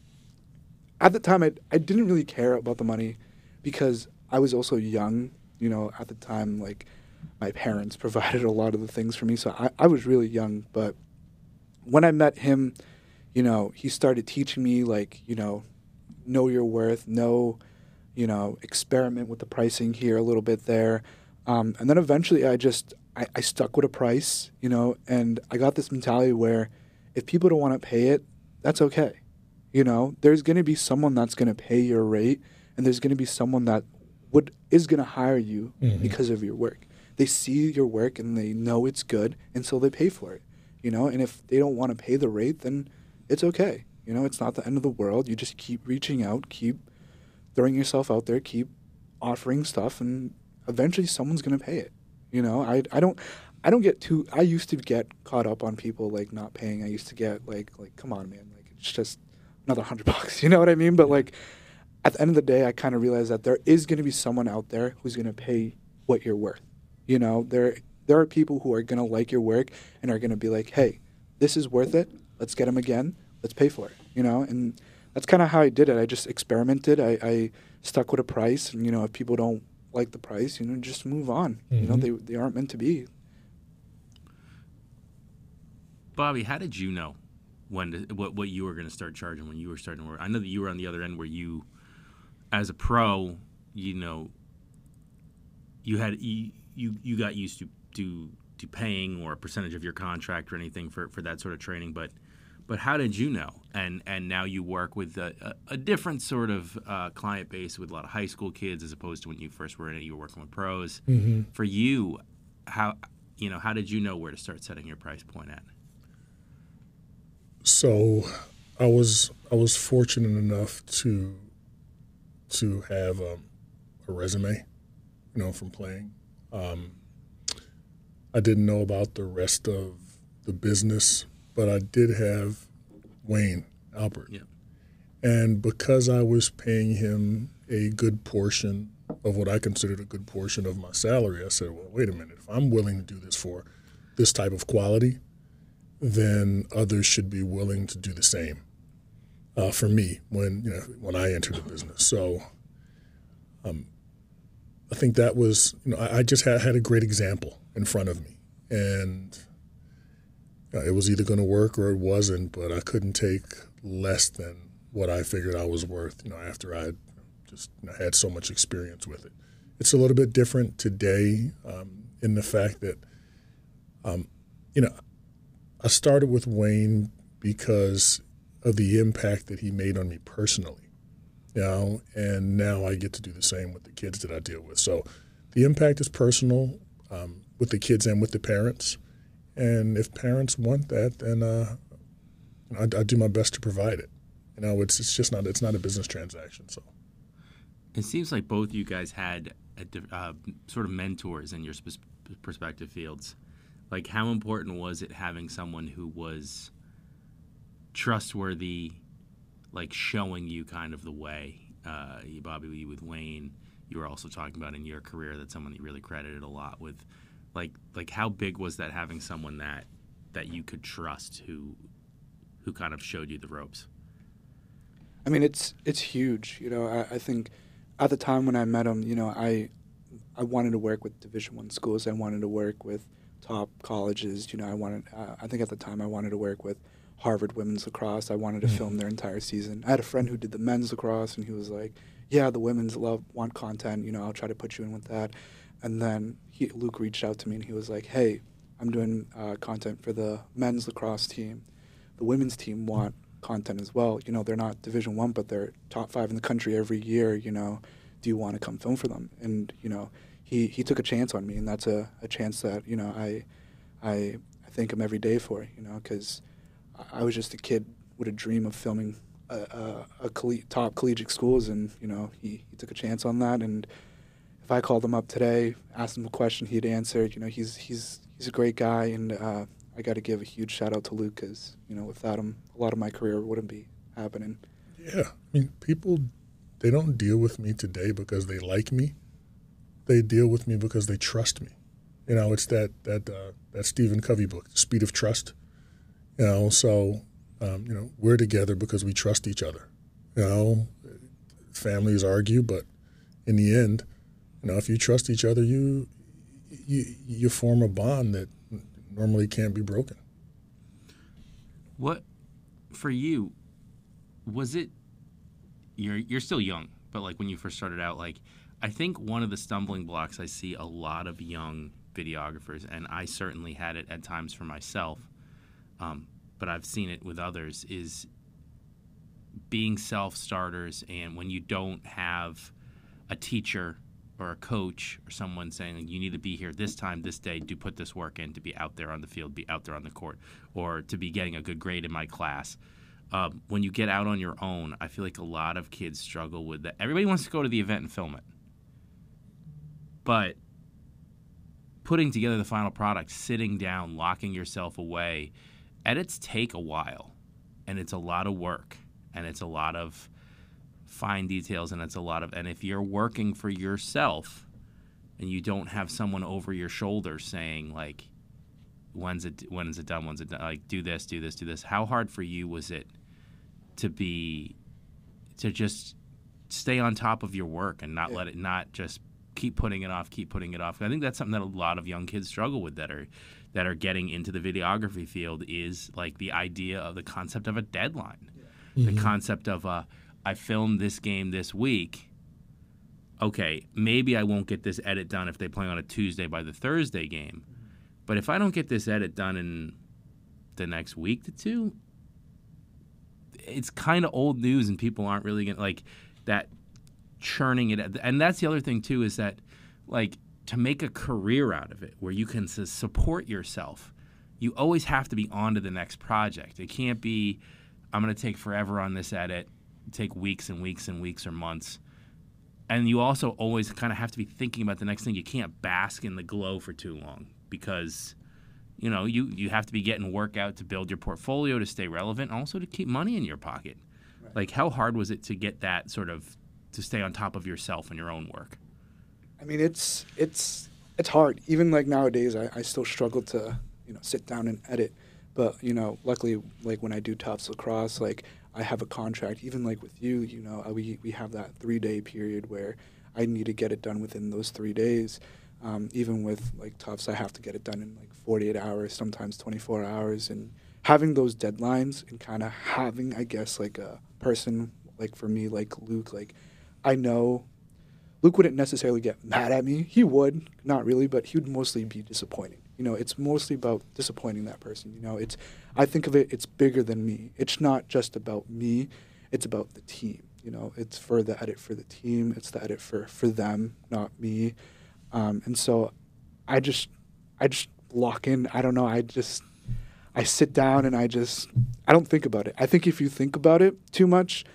At the time, I, I didn't really care about the money because I was also young. You know, at the time, like my parents [LAUGHS] provided a lot of the things for me, so I, I was really young. But when I met him, you know, he started teaching me like, you know, know your worth, know, you know, experiment with the pricing here a little bit there. Um, and then eventually I just, I, I stuck with a price, you know, and I got this mentality where if people don't want to pay it, that's okay. You know, there's going to be someone that's going to pay your rate and there's going to be someone that would, is going to hire you Mhm. because of your work. They see your work and they know it's good and so they pay for it, you know, and if they don't want to pay the rate, then it's okay. You know, it's not the end of the world. You just keep reaching out, keep throwing yourself out there, keep offering stuff, and eventually someone's gonna pay it. You know, I I don't I don't get too. I used to get caught up on people like not paying. I used to get like like come on man, like it's just another hundred [LAUGHS] bucks. You know what I mean? But like at the end of the day, I kind of realized that there is gonna be someone out there who's gonna pay what you're worth. You know, there there are people who are gonna like your work and are gonna be like, hey, this is worth it. Let's get him again. let's pay for it, you know. And that's kind of how I did it. I just experimented. I, I stuck with a price, and you know, if people don't like the price, you know, just move on. Mm-hmm. You know, mm-hmm. they they aren't meant to be. Bobby, how did you know when to, what what you were going to start charging when you were starting to work? I know that you were on the other end where you, as a pro, you know, you had you you, you got used to to to paying or a percentage of your contract or anything for, for that sort of training, but but how did you know? And and now you work with a, a, a different sort of uh, client base with a lot of high school kids as opposed to when you first were in it. You were working with pros. Mm-hmm. For you, how you know how did you know where to start setting your price point at? So, I was I was fortunate enough to to have um, a resume, you know, from playing. Um, I didn't know about the rest of the business but I did have Wayne Albert. Yeah. And because I was paying him a good portion of what I considered a good portion of my salary, I said, well, wait a minute. If I'm willing to do this for this type of quality, then others should be willing to do the same uh, for me when you know when I entered the business. So um, I think that was you know I, I just had, had a great example in front of me, and uh, it was either going to work or it wasn't, but I couldn't take less than what I figured I was worth, you know, after I just you know, had so much experience with it. It's a little bit different today um, in the fact that, um, you know, I started with Wayne because of the impact that he made on me personally, you know, and now I get to do the same with the kids that I deal with. So the impact is personal um, with the kids and with the parents. And if parents want that, then uh, I, I, do my best to provide it. You know, it's it's just not it's not a business transaction. So it seems like both you guys had a, uh, sort of mentors in your sp- perspective fields. Like, how important was it having someone who was trustworthy, like showing you kind of the way? Uh, Bobby, with Wayne, you were also talking about in your career that someone you really credited a lot with like like how big was that having someone that that you could trust who who kind of showed you the ropes? I mean, it's it's huge. You know, I, I think at the time when I met him, you know, I I wanted to work with Division One schools. I wanted to work with top colleges. You know, I wanted. Uh, I think at the time I wanted to work with Harvard women's lacrosse. I wanted to mm-hmm. film their entire season. I had a friend who did the men's lacrosse, and he was like, "Yeah, the women's love want content. You know, I'll try to put you in with that." And then he, Luke reached out to me and he was like, "Hey, I'm doing uh, content for the men's lacrosse team. The women's team want content as well. You know, they're not Division One, but they're top five in the country every year. You know, do you want to come film for them?" And you know, he he took a chance on me, and that's a, a chance that you know I I I thank him every day for. You know, because I was just a kid with a dream of filming a, a, a top collegiate schools, and you know, he, he took a chance on that and if I called him up today, asked him a question, he'd answer. You know, he's he's he's a great guy, and uh, I got to give a huge shout out to Luke because you know without him, a lot of my career wouldn't be happening. Yeah, I mean, people they don't deal with me today because they like me. They deal with me because they trust me. You know, it's that that uh, that Stephen Covey book, Speed of Trust. You know, so um, you know we're together because we trust each other. You know, families argue, but in the end you know, if you trust each other, you you you form a bond that normally can't be broken. What for you was it? You're you're still young, but like when you first started out, like I think one of the stumbling blocks I see a lot of young videographers, and I certainly had it at times for myself, um, but I've seen it with others, is being self starters, and when you don't have a teacher or a coach or someone saying you need to be here this time this day. To put this work in to be out there on the field be out there on the court or to be getting a good grade in my class. Um, when you get out on your own i feel like a lot of kids struggle with that. Everybody wants to go to the event and film it but putting together the final product sitting down locking yourself away edits take a while and it's a lot of work and it's a lot of fine details and it's a lot of and if you're working for yourself and you don't have someone over your shoulder saying like when's it when is it done? When's it done? Like do this do this do this. How hard for you was it to be to just stay on top of your work and not Yeah. let it not just keep putting it off, keep putting it off. I think that's something that a lot of young kids struggle with that are that are getting into the videography field is like the idea of the concept of a deadline. The concept of uh, I filmed this game this week. Okay, maybe I won't get this edit done if they play on a Tuesday by the Thursday game. But if I don't get this edit done in the next week to two, it's kind of old news and people aren't really gonna like that churning it and that's the other thing too is that like to make a career out of it where you can support yourself you always have to be on to the next project. It can't be i'm going to take forever on this edit take weeks and weeks and weeks or months. And you also always kind of have to be thinking about the next thing. You can't bask in the glow for too long because you know you you have to be getting work out to build your portfolio to stay relevant also to keep money in your pocket. Like how hard was it to get that sort of to stay on top of yourself and your own work I mean, it's it's it's hard. Even like nowadays, I, I still struggle to you know sit down and edit. But you know, luckily, like when I do Tufts Lacrosse, like I have a contract. Even like with you, you know, we we have that three day period where I need to get it done within those three days. Um, even with like Tufts, I have to get it done in like 48 hours, sometimes 24 hours, and having those deadlines and kind of having, I guess, like a person like for me, like Luke, like I know Luke wouldn't necessarily get mad at me. He would, not really, but he would mostly be disappointed. You know, it's mostly about disappointing that person. You know, it's I think of it it's bigger than me. It's not just about me, it's about the team. You know, it's for the edit for the team, it's the edit for for them, not me. Um, and so I just I just lock in. I don't know, I just I sit down and I just I don't think about it. I think if you think about it too much,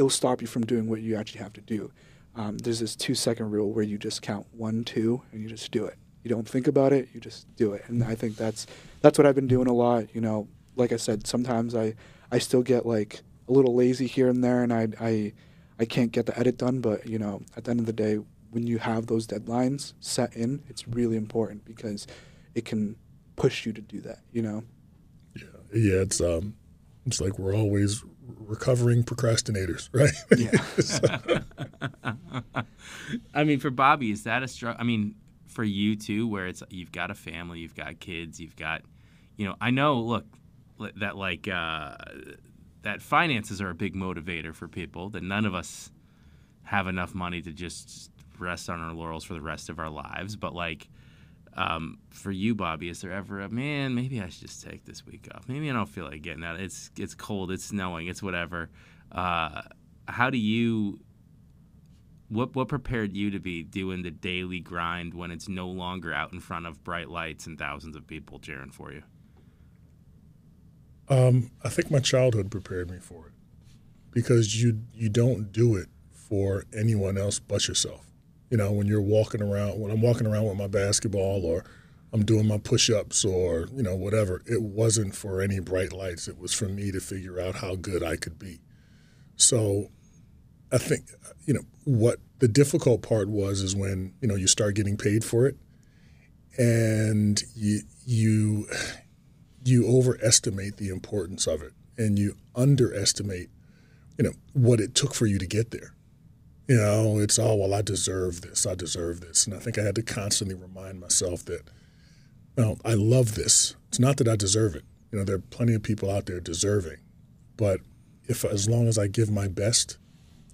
it'll stop you from doing what you actually have to do. Um, there's this two second rule where you just count one, two, and you just do it. You don't think about it, you just do it. And I think that's that's what I've been doing a lot. You know, like I said, sometimes I I still get like a little lazy here and there, and I I I can't get the edit done. But you know, at the end of the day, when you have those deadlines set in, it's really important because it can push you to do that. You know. Yeah, yeah. It's um, it's like we're always recovering procrastinators, [LAUGHS] right? Yeah. [LAUGHS] I mean, for Bobby, is that a struggle? I mean, for you too, where it's you've got a family, you've got kids, you've got, you know, I know. Look, that like uh, that finances are a big motivator for people. That none of us have enough money to just rest on our laurels for the rest of our lives. But like, um, for you, Bobby, is there ever a man? Maybe I should just take this week off. Maybe I don't feel like getting out. It's it's cold. It's snowing. It's whatever. Uh, how do you? What what prepared you to be doing the daily grind when it's no longer out in front of bright lights and thousands of people cheering for you? Um, I think my childhood prepared me for it because you you don't do it for anyone else but yourself. You know, when you're walking around, when I'm walking around with my basketball or I'm doing my push-ups or you know whatever, it wasn't for any bright lights. It was for me to figure out how good I could be. So, I think you know what the difficult part was is when you know you start getting paid for it, and you you you overestimate the importance of it and you underestimate you know what it took for you to get there you know it's oh well i deserve this i deserve this. And i think i had to constantly remind myself that no i love this. It's not that i deserve it. You know there are plenty of people out there deserving. But if as long as i give my best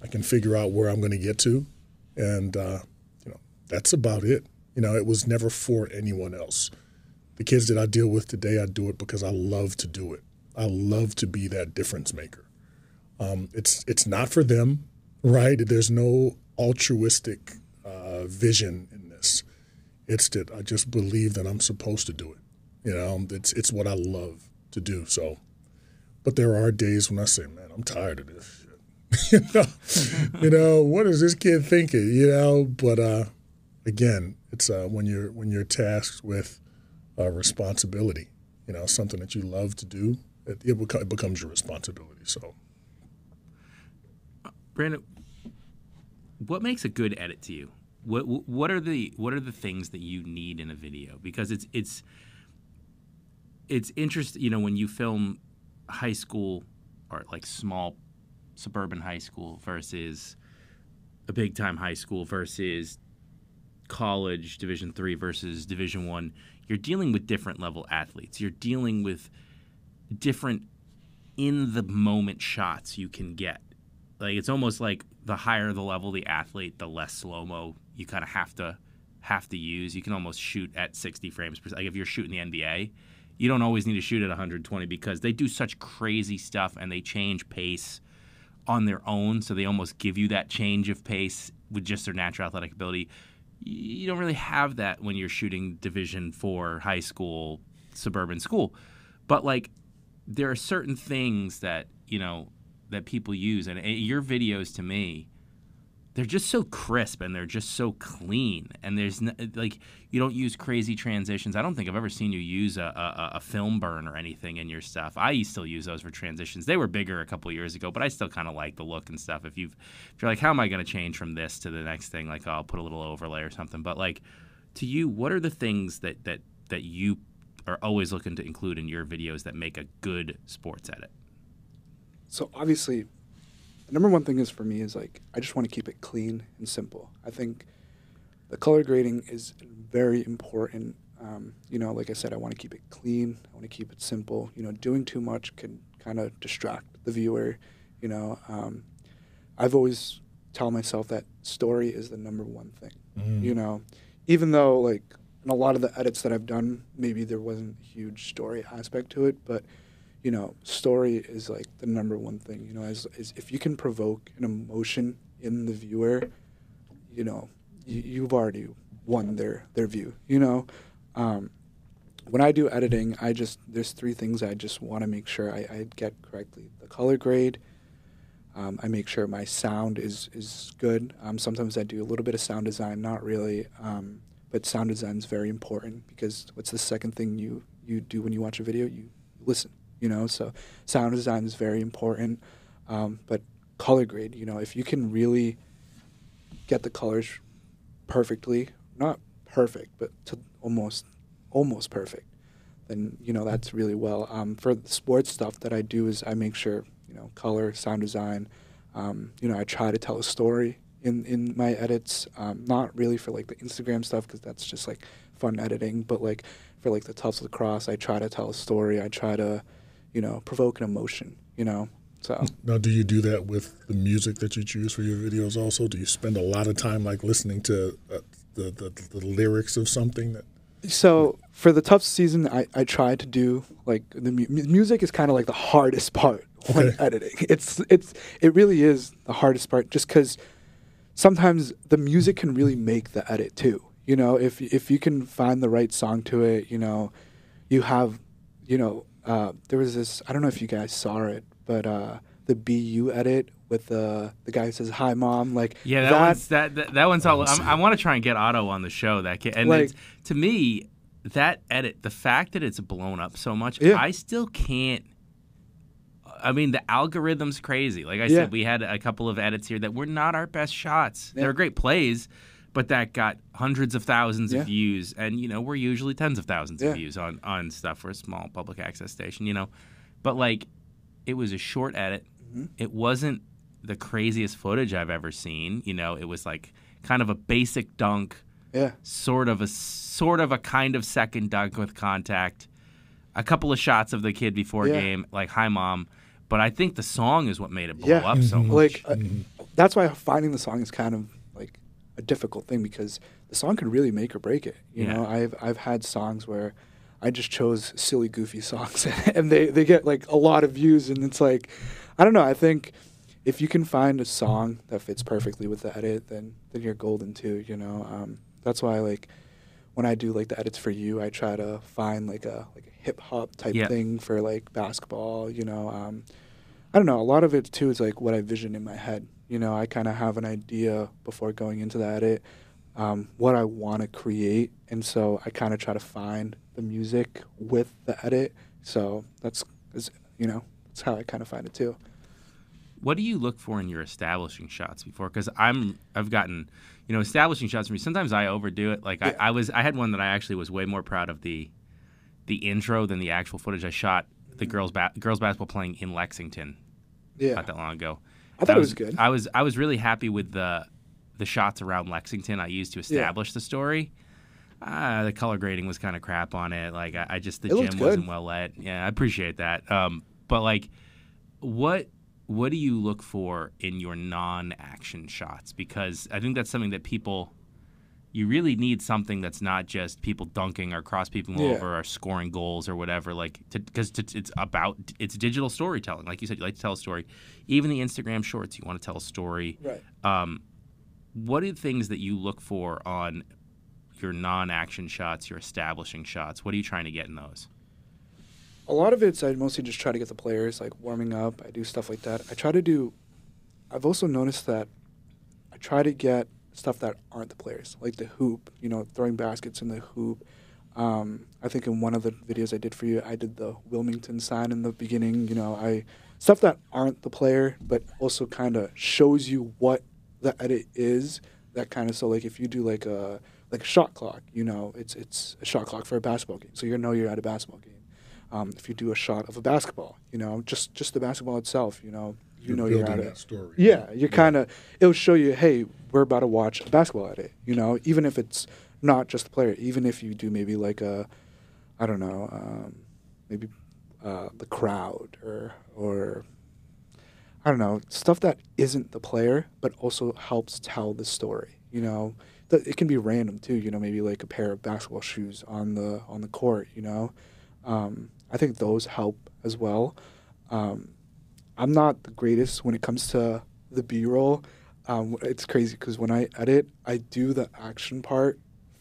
i can figure out where i'm going to get to and uh, you know that's about it. You know it was never for anyone else. The kids that I deal with today, I do it because I love to do it. I love to be that difference maker. Um, it's it's not for them, right? There's no altruistic uh, vision in this. It's that I just believe that I'm supposed to do it. You know, it's it's what I love to do. So, but there are days when I say, "Man, I'm tired of this shit." you [LAUGHS] know, you know, what is this kid thinking? You know, but uh, again, it's uh, when you're when you're tasked with uh, responsibility. You know, something that you love to do, it, it becomes your responsibility. So, Brandon, what makes a good edit to you? What what are the what are the things that you need in a video? Because it's it's it's interesting. You know, when you film high school or like small suburban high school versus a big time high school versus college division 3 versus division 1 you're dealing with different level athletes you're dealing with different in the moment shots you can get like it's almost like the higher the level the athlete the less slow mo you kind of have to have to use you can almost shoot at 60 frames per like if you're shooting the NBA you don't always need to shoot at 120 because they do such crazy stuff and they change pace on their own, so they almost give you that change of pace with just their natural athletic ability. You don't really have that when you're shooting Division Four high school suburban school, but like there are certain things that you know that people use, and your videos to me they're just so crisp and they're just so clean and there's like you don't use crazy transitions. I don't think i've ever seen you use a, a, a, film burn or anything in your stuff. I still use those for transitions. They were bigger a couple years ago but i still kind of like the look and stuff. If you've if you're like how am i going to change from this to the next thing? Like oh, i'll put a little overlay or something. But like to you what are the things that that that you are always looking to include in your videos that make a good sports edit so obviously the number one thing is for me is like I just want to keep it clean and simple. I think the color grading is very important. Um, you know, like I said, I want to keep it clean. I want to keep it simple. You know, doing too much can kind of distract the viewer. You know, um, I've always tell myself that story is the number one thing. Mm. You know, even though like in a lot of the edits that I've done, maybe there wasn't a huge story aspect to it, but you know, story is like the number one thing. You know, as, as if you can provoke an emotion in the viewer, you know, you, have already won their their view. You know, um, when I do editing, I just there's three things I just want to make sure I, I, get correctly: the color grade. Um, I make sure my sound is is good. Um, sometimes I do a little bit of sound design, not really, um, but sound design is very important because what's the second thing you you do when you watch a video? You listen you know. So sound design is very important, um, but color grade, you know, if you can really get the colors perfectly, not perfect, but to almost almost perfect, then you know that's really well. Um, for the sports stuff that I do is I make sure you know color, sound design. Um, you know, I try to tell a story in in my edits. Um, not really for like the Instagram stuff because that's just like fun editing, but like for like the Tufts lacrosse, I try to tell a story. I try to you know, provoke an emotion, you know. So now, do you do that with the music that you choose for your videos? Also, do you spend a lot of time like listening to uh, the, the, the lyrics of something that? So for the Tufts season, I, I try to do like the mu- music is kind of like the hardest part [LAUGHS] when okay. editing. It's it's it really is the hardest part, just because sometimes the music can really make the edit too. You know, if if you can find the right song to it, you know, you have, you know, uh, there was this. I don't know if you guys saw it, but uh, the BU edit with the the guy who says "Hi, mom." Like yeah, that, that one's that, that, that one's all. I'm, i want to try and get Otto on the show. That kid, and like, to me, that edit, the fact that it's blown up so much, yeah. I still can't. I mean, the algorithm's crazy. Like I yeah. said, we had a couple of edits here that were not our best shots. Yeah. They were great plays, but that got hundreds of thousands yeah. of views, and you know we're usually tens of thousands yeah. of views on on stuff for a small public access station, you know. But like, it was a short edit. Mm-hmm. It wasn't the craziest footage I've ever seen. You know, it was like kind of a basic dunk. Yeah. Sort of a sort of a kind of second dunk with contact. A couple of shots of the kid before yeah. game, like "Hi, mom." But I think the song is what made it blow yeah. up so mm-hmm. much. Like, uh, that's why finding the song is kind of a difficult thing because the song could really make or break it. You yeah. know, I've I've had songs where I just chose silly, goofy songs, [LAUGHS] and they they get like a lot of views, and it's like, I don't know. I think if you can find a song that fits perfectly with the edit, then then you're golden too. You know, um, that's why like when I do like the edits for you, I try to find like a like a hip hop type yeah. thing for like basketball. You know, um, I don't know. A lot of it too is like what I vision in my head. You know, I kind of have an idea before going into the edit, um, what I want to create, and so I kind of try to find the music with the edit. So that's, is, you know, that's how I kind of find it too. What do you look for in your establishing shots before? Because I'm, I've gotten, you know, establishing shots for me. Sometimes I overdo it. Like yeah. I, I was, I had one that I actually was way more proud of the, the intro than the actual footage I shot. The mm-hmm. girls, ba- girls basketball playing in Lexington Yeah. not that long ago. I thought And it was good. I was I was really happy with the the shots around Lexington I used to establish the story. Uh, the color grading was kind of crap on it. Like I, I just the It gym wasn't well lit. Yeah, I appreciate that. Um, but like, what what do you look for in your non-action shots? Because I think that's something that people you really need something that's not just people dunking or cross people Yeah. over or scoring goals or whatever. Like, because it's about it's digital storytelling. Like you said, you like to tell a story. Even the Instagram Shorts, you want to tell a story. Right. Um, what are the things that you look for on your non-action shots, your establishing shots? What are you trying to get in those? A lot of it's I mostly just try to get the players like warming up. I do stuff like that. I try to do. I've also noticed that I try to get stuff that aren't the players, like the hoop. You know, throwing baskets in the hoop. Um, I think in one of the videos I did for you, I did the Wilmington sign in the beginning. You know, I stuff that aren't the player, but also kind of shows you what the edit is. That kind of so like if you do like a like a shot clock, you know, it's it's a shot clock for a basketball game, so you know you're at a basketball game. Um, if you do a shot of a basketball, you know, just just the basketball itself, you know, you You're know you're at that it. story. Yeah, you're kind of. It'll show you, hey, we're about to watch a basketball edit. You know, even if it's not just the player, even if you do maybe like a, I don't know, um, maybe uh, the crowd or or I don't know stuff that isn't the player, but also helps tell the story. You know, it can be random too. You know, maybe like a pair of basketball shoes on the on the court. You know, um, I think those help as well. Um, I'm not the greatest when it comes to the B-roll. Um, it's crazy because when I edit, I do the action part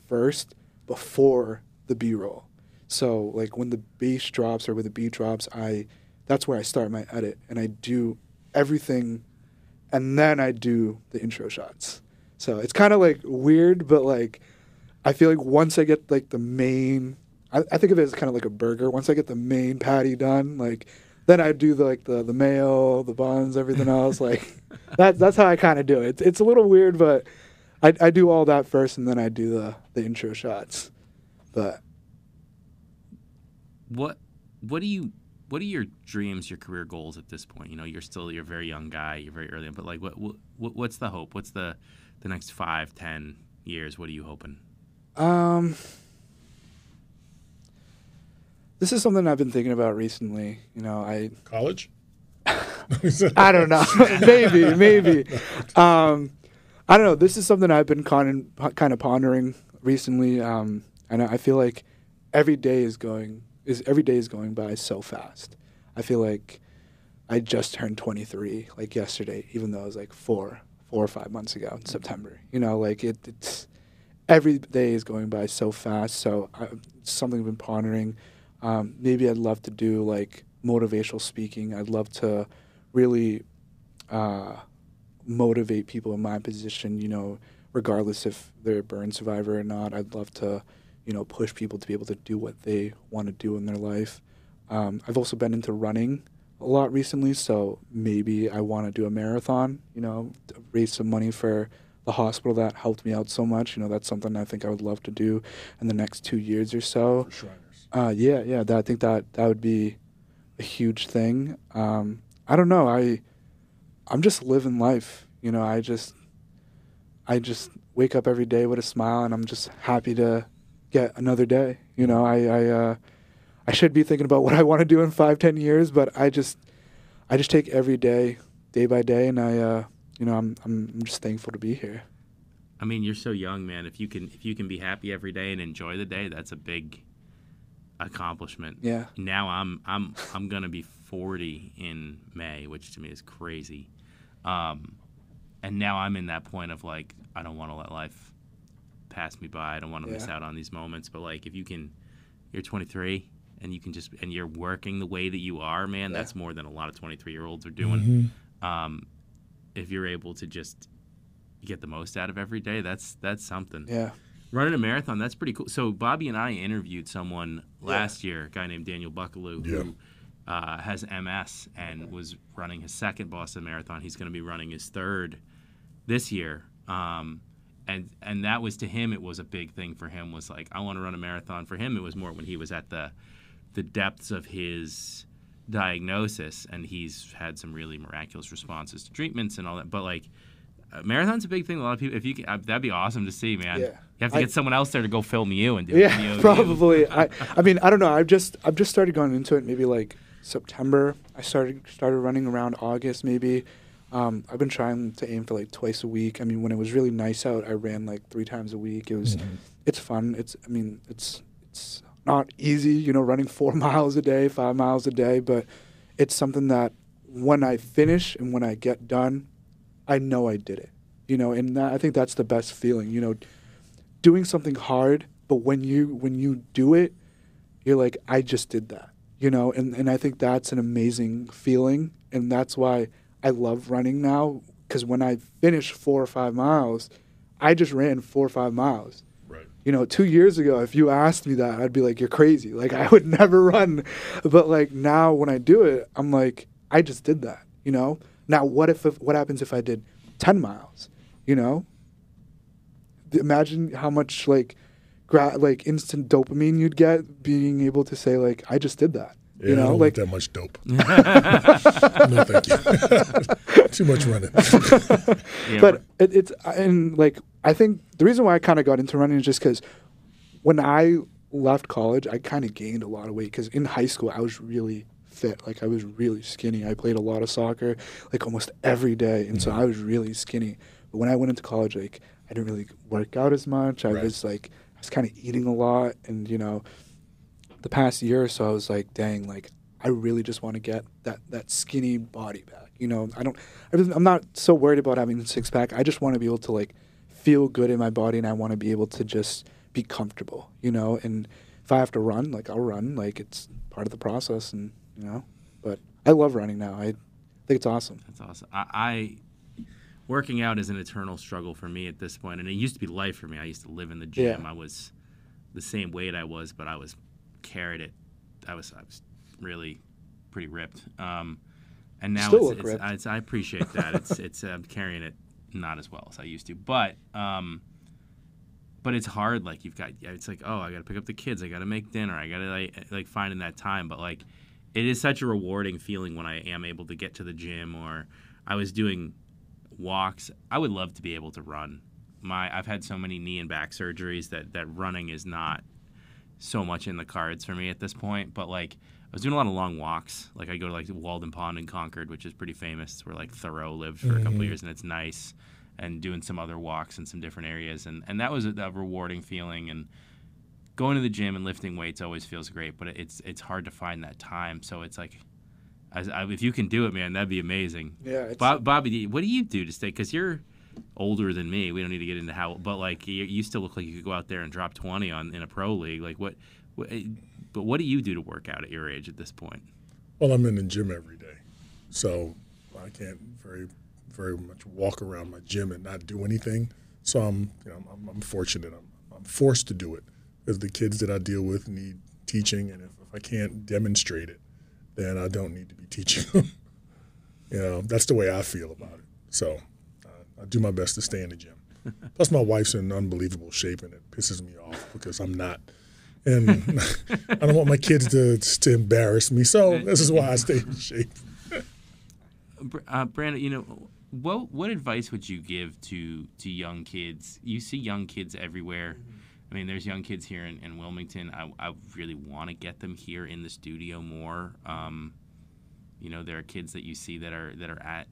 first before the B-roll. So like when the bass drops or when the beat drops, I that's where I start my edit and I do everything, and then I do the intro shots. So it's kind of like weird, but like I feel like once I get like the main, I, I think of it as kind of like a burger. Once I get the main patty done, like then I do the like the the mayo, the buns, everything else. like that that's how I kind of do it. It's, it's a little weird, but I I do all that first, and then I do the the intro shots. But What what do you what are your dreams, your career goals at this point? You know, you're still you're a very young guy, you're very early, but like what, what what's the hope? What's the the next five, ten years? What are you hoping? um, this is something I've been thinking about recently. You know, I College? [LAUGHS] I don't know. [LAUGHS] maybe, maybe. Um, I don't know. This is something I've been con- kind of pondering recently, um, and I feel like every day is going is every day is going by so fast. I feel like I just turned 23 like yesterday, even though it was like four four or five months ago in September. You know, like it, it's every day is going by so fast. So I, something I've been pondering. Um, maybe I'd love to do like motivational speaking. I'd love to really uh, motivate people in my position. You know, regardless if they're a burn survivor or not. I'd love to, you know, push people to be able to do what they want to do in their life. Um, I've also been into running a lot recently, so maybe I want to do a marathon. You know, raise some money for the hospital that helped me out so much. You know, that's something I think I would love to do in the next two years or so. Shriners. Uh, yeah, yeah. That, I think that that would be a huge thing. Um, I don't know. I I'm just living life. You know, I just I just wake up every day with a smile, and I'm just happy to get another day. You know, I I uh, I should be thinking about [LAUGHS] what I want to do in five, ten years, but I just I just take every day, day by day, and I uh, you know I'm I'm just thankful to be here. I mean, you're so young, man. If you can if you can be happy every day and enjoy the day, that's a big accomplishment. Yeah. Now I'm I'm I'm gonna be 40 in May, which to me is crazy. Um, and now I'm in that point of like I don't want to let life pass me by. I don't want to miss out on these moments. But like if you can, you're 23 and you can just and you're working the way that you are, man. Yeah. That's more than a lot of 23 year olds are doing. Um, if you're able to just get the most out of every day, that's that's something Yeah. Running a marathon that's pretty cool so bobby and i interviewed someone Yeah. last year a guy named daniel buckaloo Yeah. who uh, has ms and was running his second boston marathon he's going to be running his third this year um, and and that was to him it was a big thing for him was like i want to run a marathon for him it was more when he was at the the depths of his diagnosis, and he's had some really miraculous responses to treatments and all that. But like, uh, marathon's a big thing. A lot of people, if you, uh, that'd be awesome to see, man. Yeah. You have to I- get someone else there to go film you and do a Yeah, video of you. probably. I, I mean, I don't know. I've just I've just started going into it. Maybe like September. I started started running around August. Maybe. Um, I've been trying to aim for like twice a week. I mean, when it was really nice out, I ran like three times a week. It was, it's fun. It's I mean, it's it's not easy, you know, running four [LAUGHS] miles a day, five miles a day, but it's something that when I finish and when I get done, I know I did it. You know, and that, I think that's the best feeling. You know, doing something hard, but when you when you do it, you're like, I just did that. You know, and, and I think that's an amazing feeling, and that's why I love running now. Because when I finish four or five miles, I just ran four or five miles. Right. You know, two years ago, if you asked me that, I'd be like, "You're crazy!" Like I would [LAUGHS] never run. But like now, when I do it, I'm like, I just did that. You know. Now, what if, if what happens if I did ten miles? You know. Imagine how much like, gra- like instant dopamine you'd get being able to say like, I just did that. Yeah, you I know, don't like want that much dope. [LAUGHS] [LAUGHS] no, thank you. [LAUGHS] Too much running. Yeah, but it, it's and like I think the reason why I kind of got into running is just because when I left college, I kind of gained a lot of weight because in high school I was really fit, like I was really skinny. I played a lot of soccer, like almost every day, and so mm. I was really skinny. But when I went into college, like I didn't really work out as much. I Right. was like I was kind of eating a lot, and you know, the past year or so, I was like, dang, like I really just want to get that that skinny body back. You know, I don't. I'm not so worried about having a six pack. I just want to be able to like feel good in my body, and I want to be able to just be comfortable. You know, and if I have to run, like I'll run. Like it's part of the process, and you know. But I love running now. I think it's awesome. That's awesome. I, I working out is an eternal struggle for me at this point, and it used to be life for me. I used to live in the gym. Yeah. I was the same weight I was, but I was carried it. I was I was really pretty ripped. Um, and now Still it's, it's, it's I appreciate that. it's [LAUGHS] it's I'm carrying it not as well as I used to, but um, but it's hard. Like you've got it's like oh I got to pick up the kids. I got to make dinner. I got to like like finding that time. But like it is such a rewarding feeling when I am able to get to the gym or I was doing walks. I would love to be able to run. My I've had so many knee and back surgeries that that running is not so much in the cards for me at this point. But like I was doing a lot of long walks. Like I go to like Walden Pond in Concord, which is pretty famous. It's where like Thoreau lived for a couple of years, and it's nice. And doing some other walks in some different areas, and and that was a, a rewarding feeling. And going to the gym and lifting weights always feels great, but it's it's hard to find that time. So it's like, as, I, if you can do it, man, that'd be amazing. Yeah, it's, Bob, Bobby, what do you do to stay? Because you're older than me. We don't need to get into how, but like you, you still look like you could go out there and drop twenty on in a pro league. Like what, what? eh, But what do you do to work out at your age at this point? Well, I'm in the gym every day, so I can't very, very much walk around my gym and not do anything. So I'm, you know, I'm, I'm fortunate. I'm, I'm forced to do it because the kids that I deal with need teaching, and if, if I can't demonstrate it, then I don't need to be teaching them. [LAUGHS] you know, that's the way I feel about it. So uh, I do my best to stay in the gym. [LAUGHS] Plus, my wife's in unbelievable shape, and it pisses me off because I'm not. And [LAUGHS] I don't want my kids to to embarrass me, so this is why I stay in shape. Uh, Brandon, you know, what what advice would you give to to young kids? You see young kids everywhere. I mean, there's young kids here in, in Wilmington. I, I really want to get them here in the studio more. Um, you know, there are kids that you see that are that are at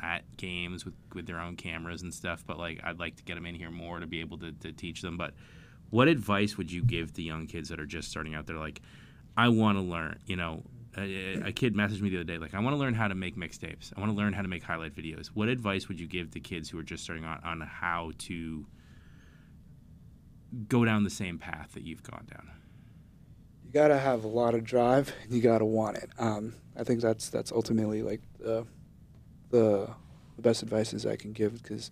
at games with with their own cameras and stuff. But like, I'd like to get them in here more to be able to, to teach them. But what advice would you give to young kids that are just starting out? They're like, I want to learn. You know, a, a kid messaged me the other day, like, I want to learn how to make mixtapes. I want to learn how to make highlight videos. What advice would you give to kids who are just starting out on how to go down the same path that you've gone down? you gotta have a lot of drive and you gotta want it. Um, I think that's that's ultimately like the the, the best advices I can give because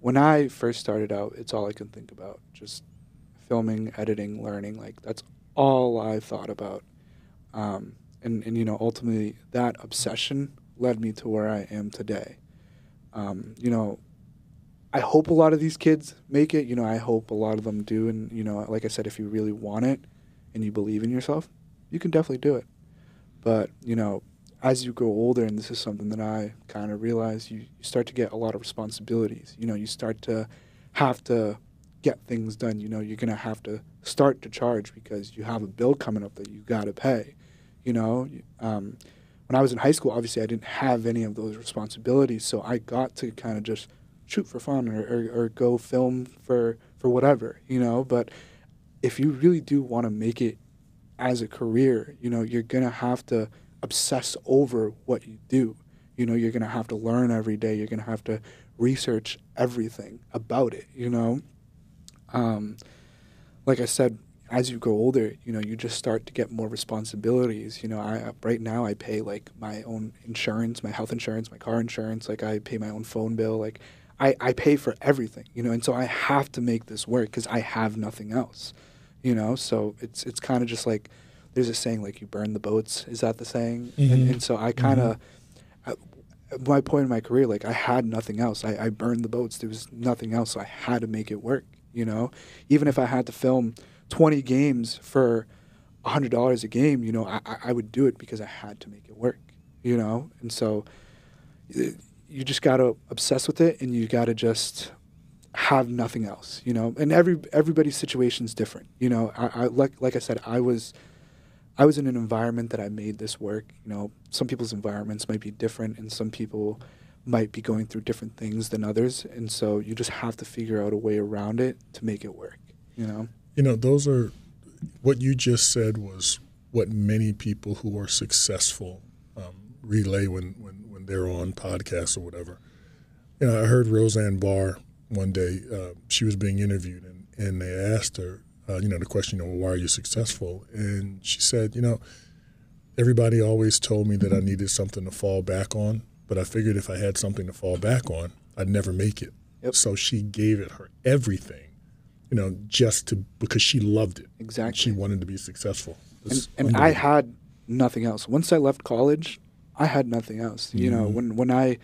when I first started out, it's all I could think about just filming, editing, learning. Like that's all I thought about. Um, and and you know ultimately that obsession led me to where I am today. Um, you know, I hope a lot of these kids make it. You know, I hope a lot of them do. And you know, like I said, if you really want it and you believe in yourself, you can definitely do it. But you know, as you grow older, and this is something that I kind of realize, you, you start to get a lot of responsibilities. You know, you start to have to get things done. You know, you're gonna have to start to charge because you have a bill coming up that you gotta pay. You know, um, when I was in high school, obviously I didn't have any of those responsibilities, so I got to kind of just shoot for fun or, or, or go film for for whatever. You know, but if you really do want to make it as a career, you know, you're gonna have to obsess over what you do. You know, you're gonna have to learn every day. You're gonna have to research everything about it. You know, um, like I said, as you grow older, you know, you just start to get more responsibilities. You know, I right now I pay like my own insurance, my health insurance, my car insurance. Like I pay my own phone bill. Like I, I pay for everything. You know, and so I have to make this work because I have nothing else. You know, so it's it's kind of just like there's a saying like you burn the boats. Is that the saying? Mhm. And, and so I kind of. Mm-hmm. My point in my career, like I had nothing else. I, I burned the boats. There was nothing else. So I had to make it work. You know, even if I had to film 20 games for $100 a game, you know, I, I- I would do it because I had to make it work, you know? And so you just got to obsess with it and you got to just have nothing else, you know? And every everybody's situation's different, you know? I, I like like I said, I was I was in an environment that I made this work, you know? Some people's environments might be different and some people might be going through different things than others, and so you just have to figure out a way around it to make it work, you know? You know, those are what you just said was what many people who are successful um, relay when, when, when they're on podcasts or whatever. You know, I heard Roseanne Barr one day, uh, she was being interviewed, and, and they asked her, uh, you know, the question, you know, why are you successful? And she said, you know, everybody always told me that I needed something to fall back on, but I figured if I had something to fall back on, I'd never make it. Yep. So she gave it her everything you know, just to because she loved it. Exactly. She wanted to be successful. and, and I had nothing else. Once I left college, I had nothing else. You know, Mhm. when when I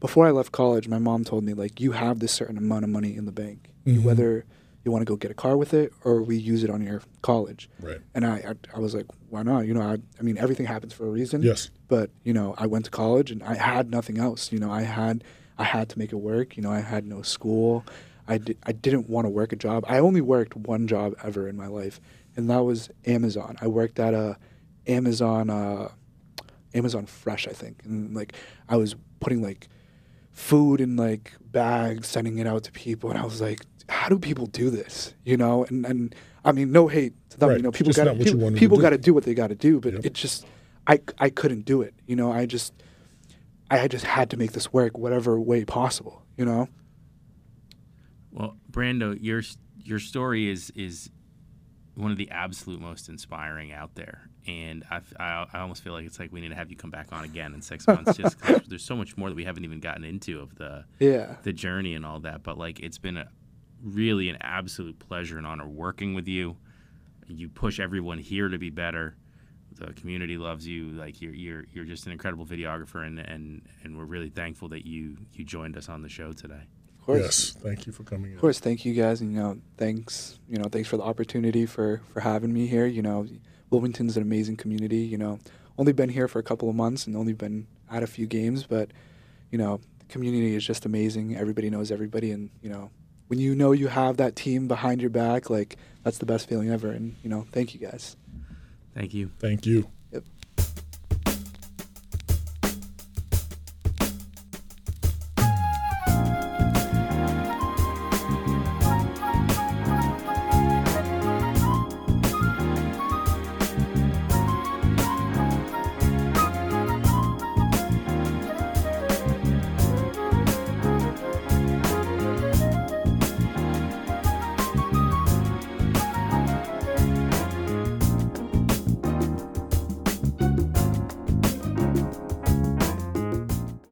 before I left college, my mom told me like you have this certain amount of money in the bank, Mhm. whether you want to go get a car with it or we use it on your college. right. And I, I I was like, why not? You know, I I mean everything happens for a reason. Yes. But you know, I went to college and I had nothing else. You know, I had I had to make it work. You know, I had no school. I, di- I didn't want to work a job. I only worked one job ever in my life, and that was Amazon. I worked at a Amazon uh, Amazon Fresh, I think, and like I was putting like food in like bags, sending it out to people, and I was like, how do people do this? You know, and and I mean, no hate to them. Right. You know, people got not what people, to people do. got to do what they got to do, but Yep. it just I I couldn't do it. You know, I just I just had to make this work whatever way possible. You know. Well, Brando, your your story is is one of the absolute most inspiring out there, and I, I, I almost feel like it's like we need to have you come back on again in six months, just 'cause [LAUGHS] there's so much more that we haven't even gotten into of the Yeah. the journey and all that. But like, it's been a really an absolute pleasure and honor working with you. You push everyone here to be better. The community loves you. Like you're you're you're just an incredible videographer, and and and we're really thankful that you you joined us on the show today. Of course. Yes. Thank you for coming in. Of course, thank you guys, and you know, thanks, you know, thanks for the opportunity for for having me here. You know, Wilmington's an amazing community. You know, only been here for a couple of months and only been at a few games, but you know, the community is just amazing. Everybody knows everybody, and you know, when you know you have that team behind your back, like that's the best feeling ever. And you know, thank you guys. Thank you. Thank you. Yep.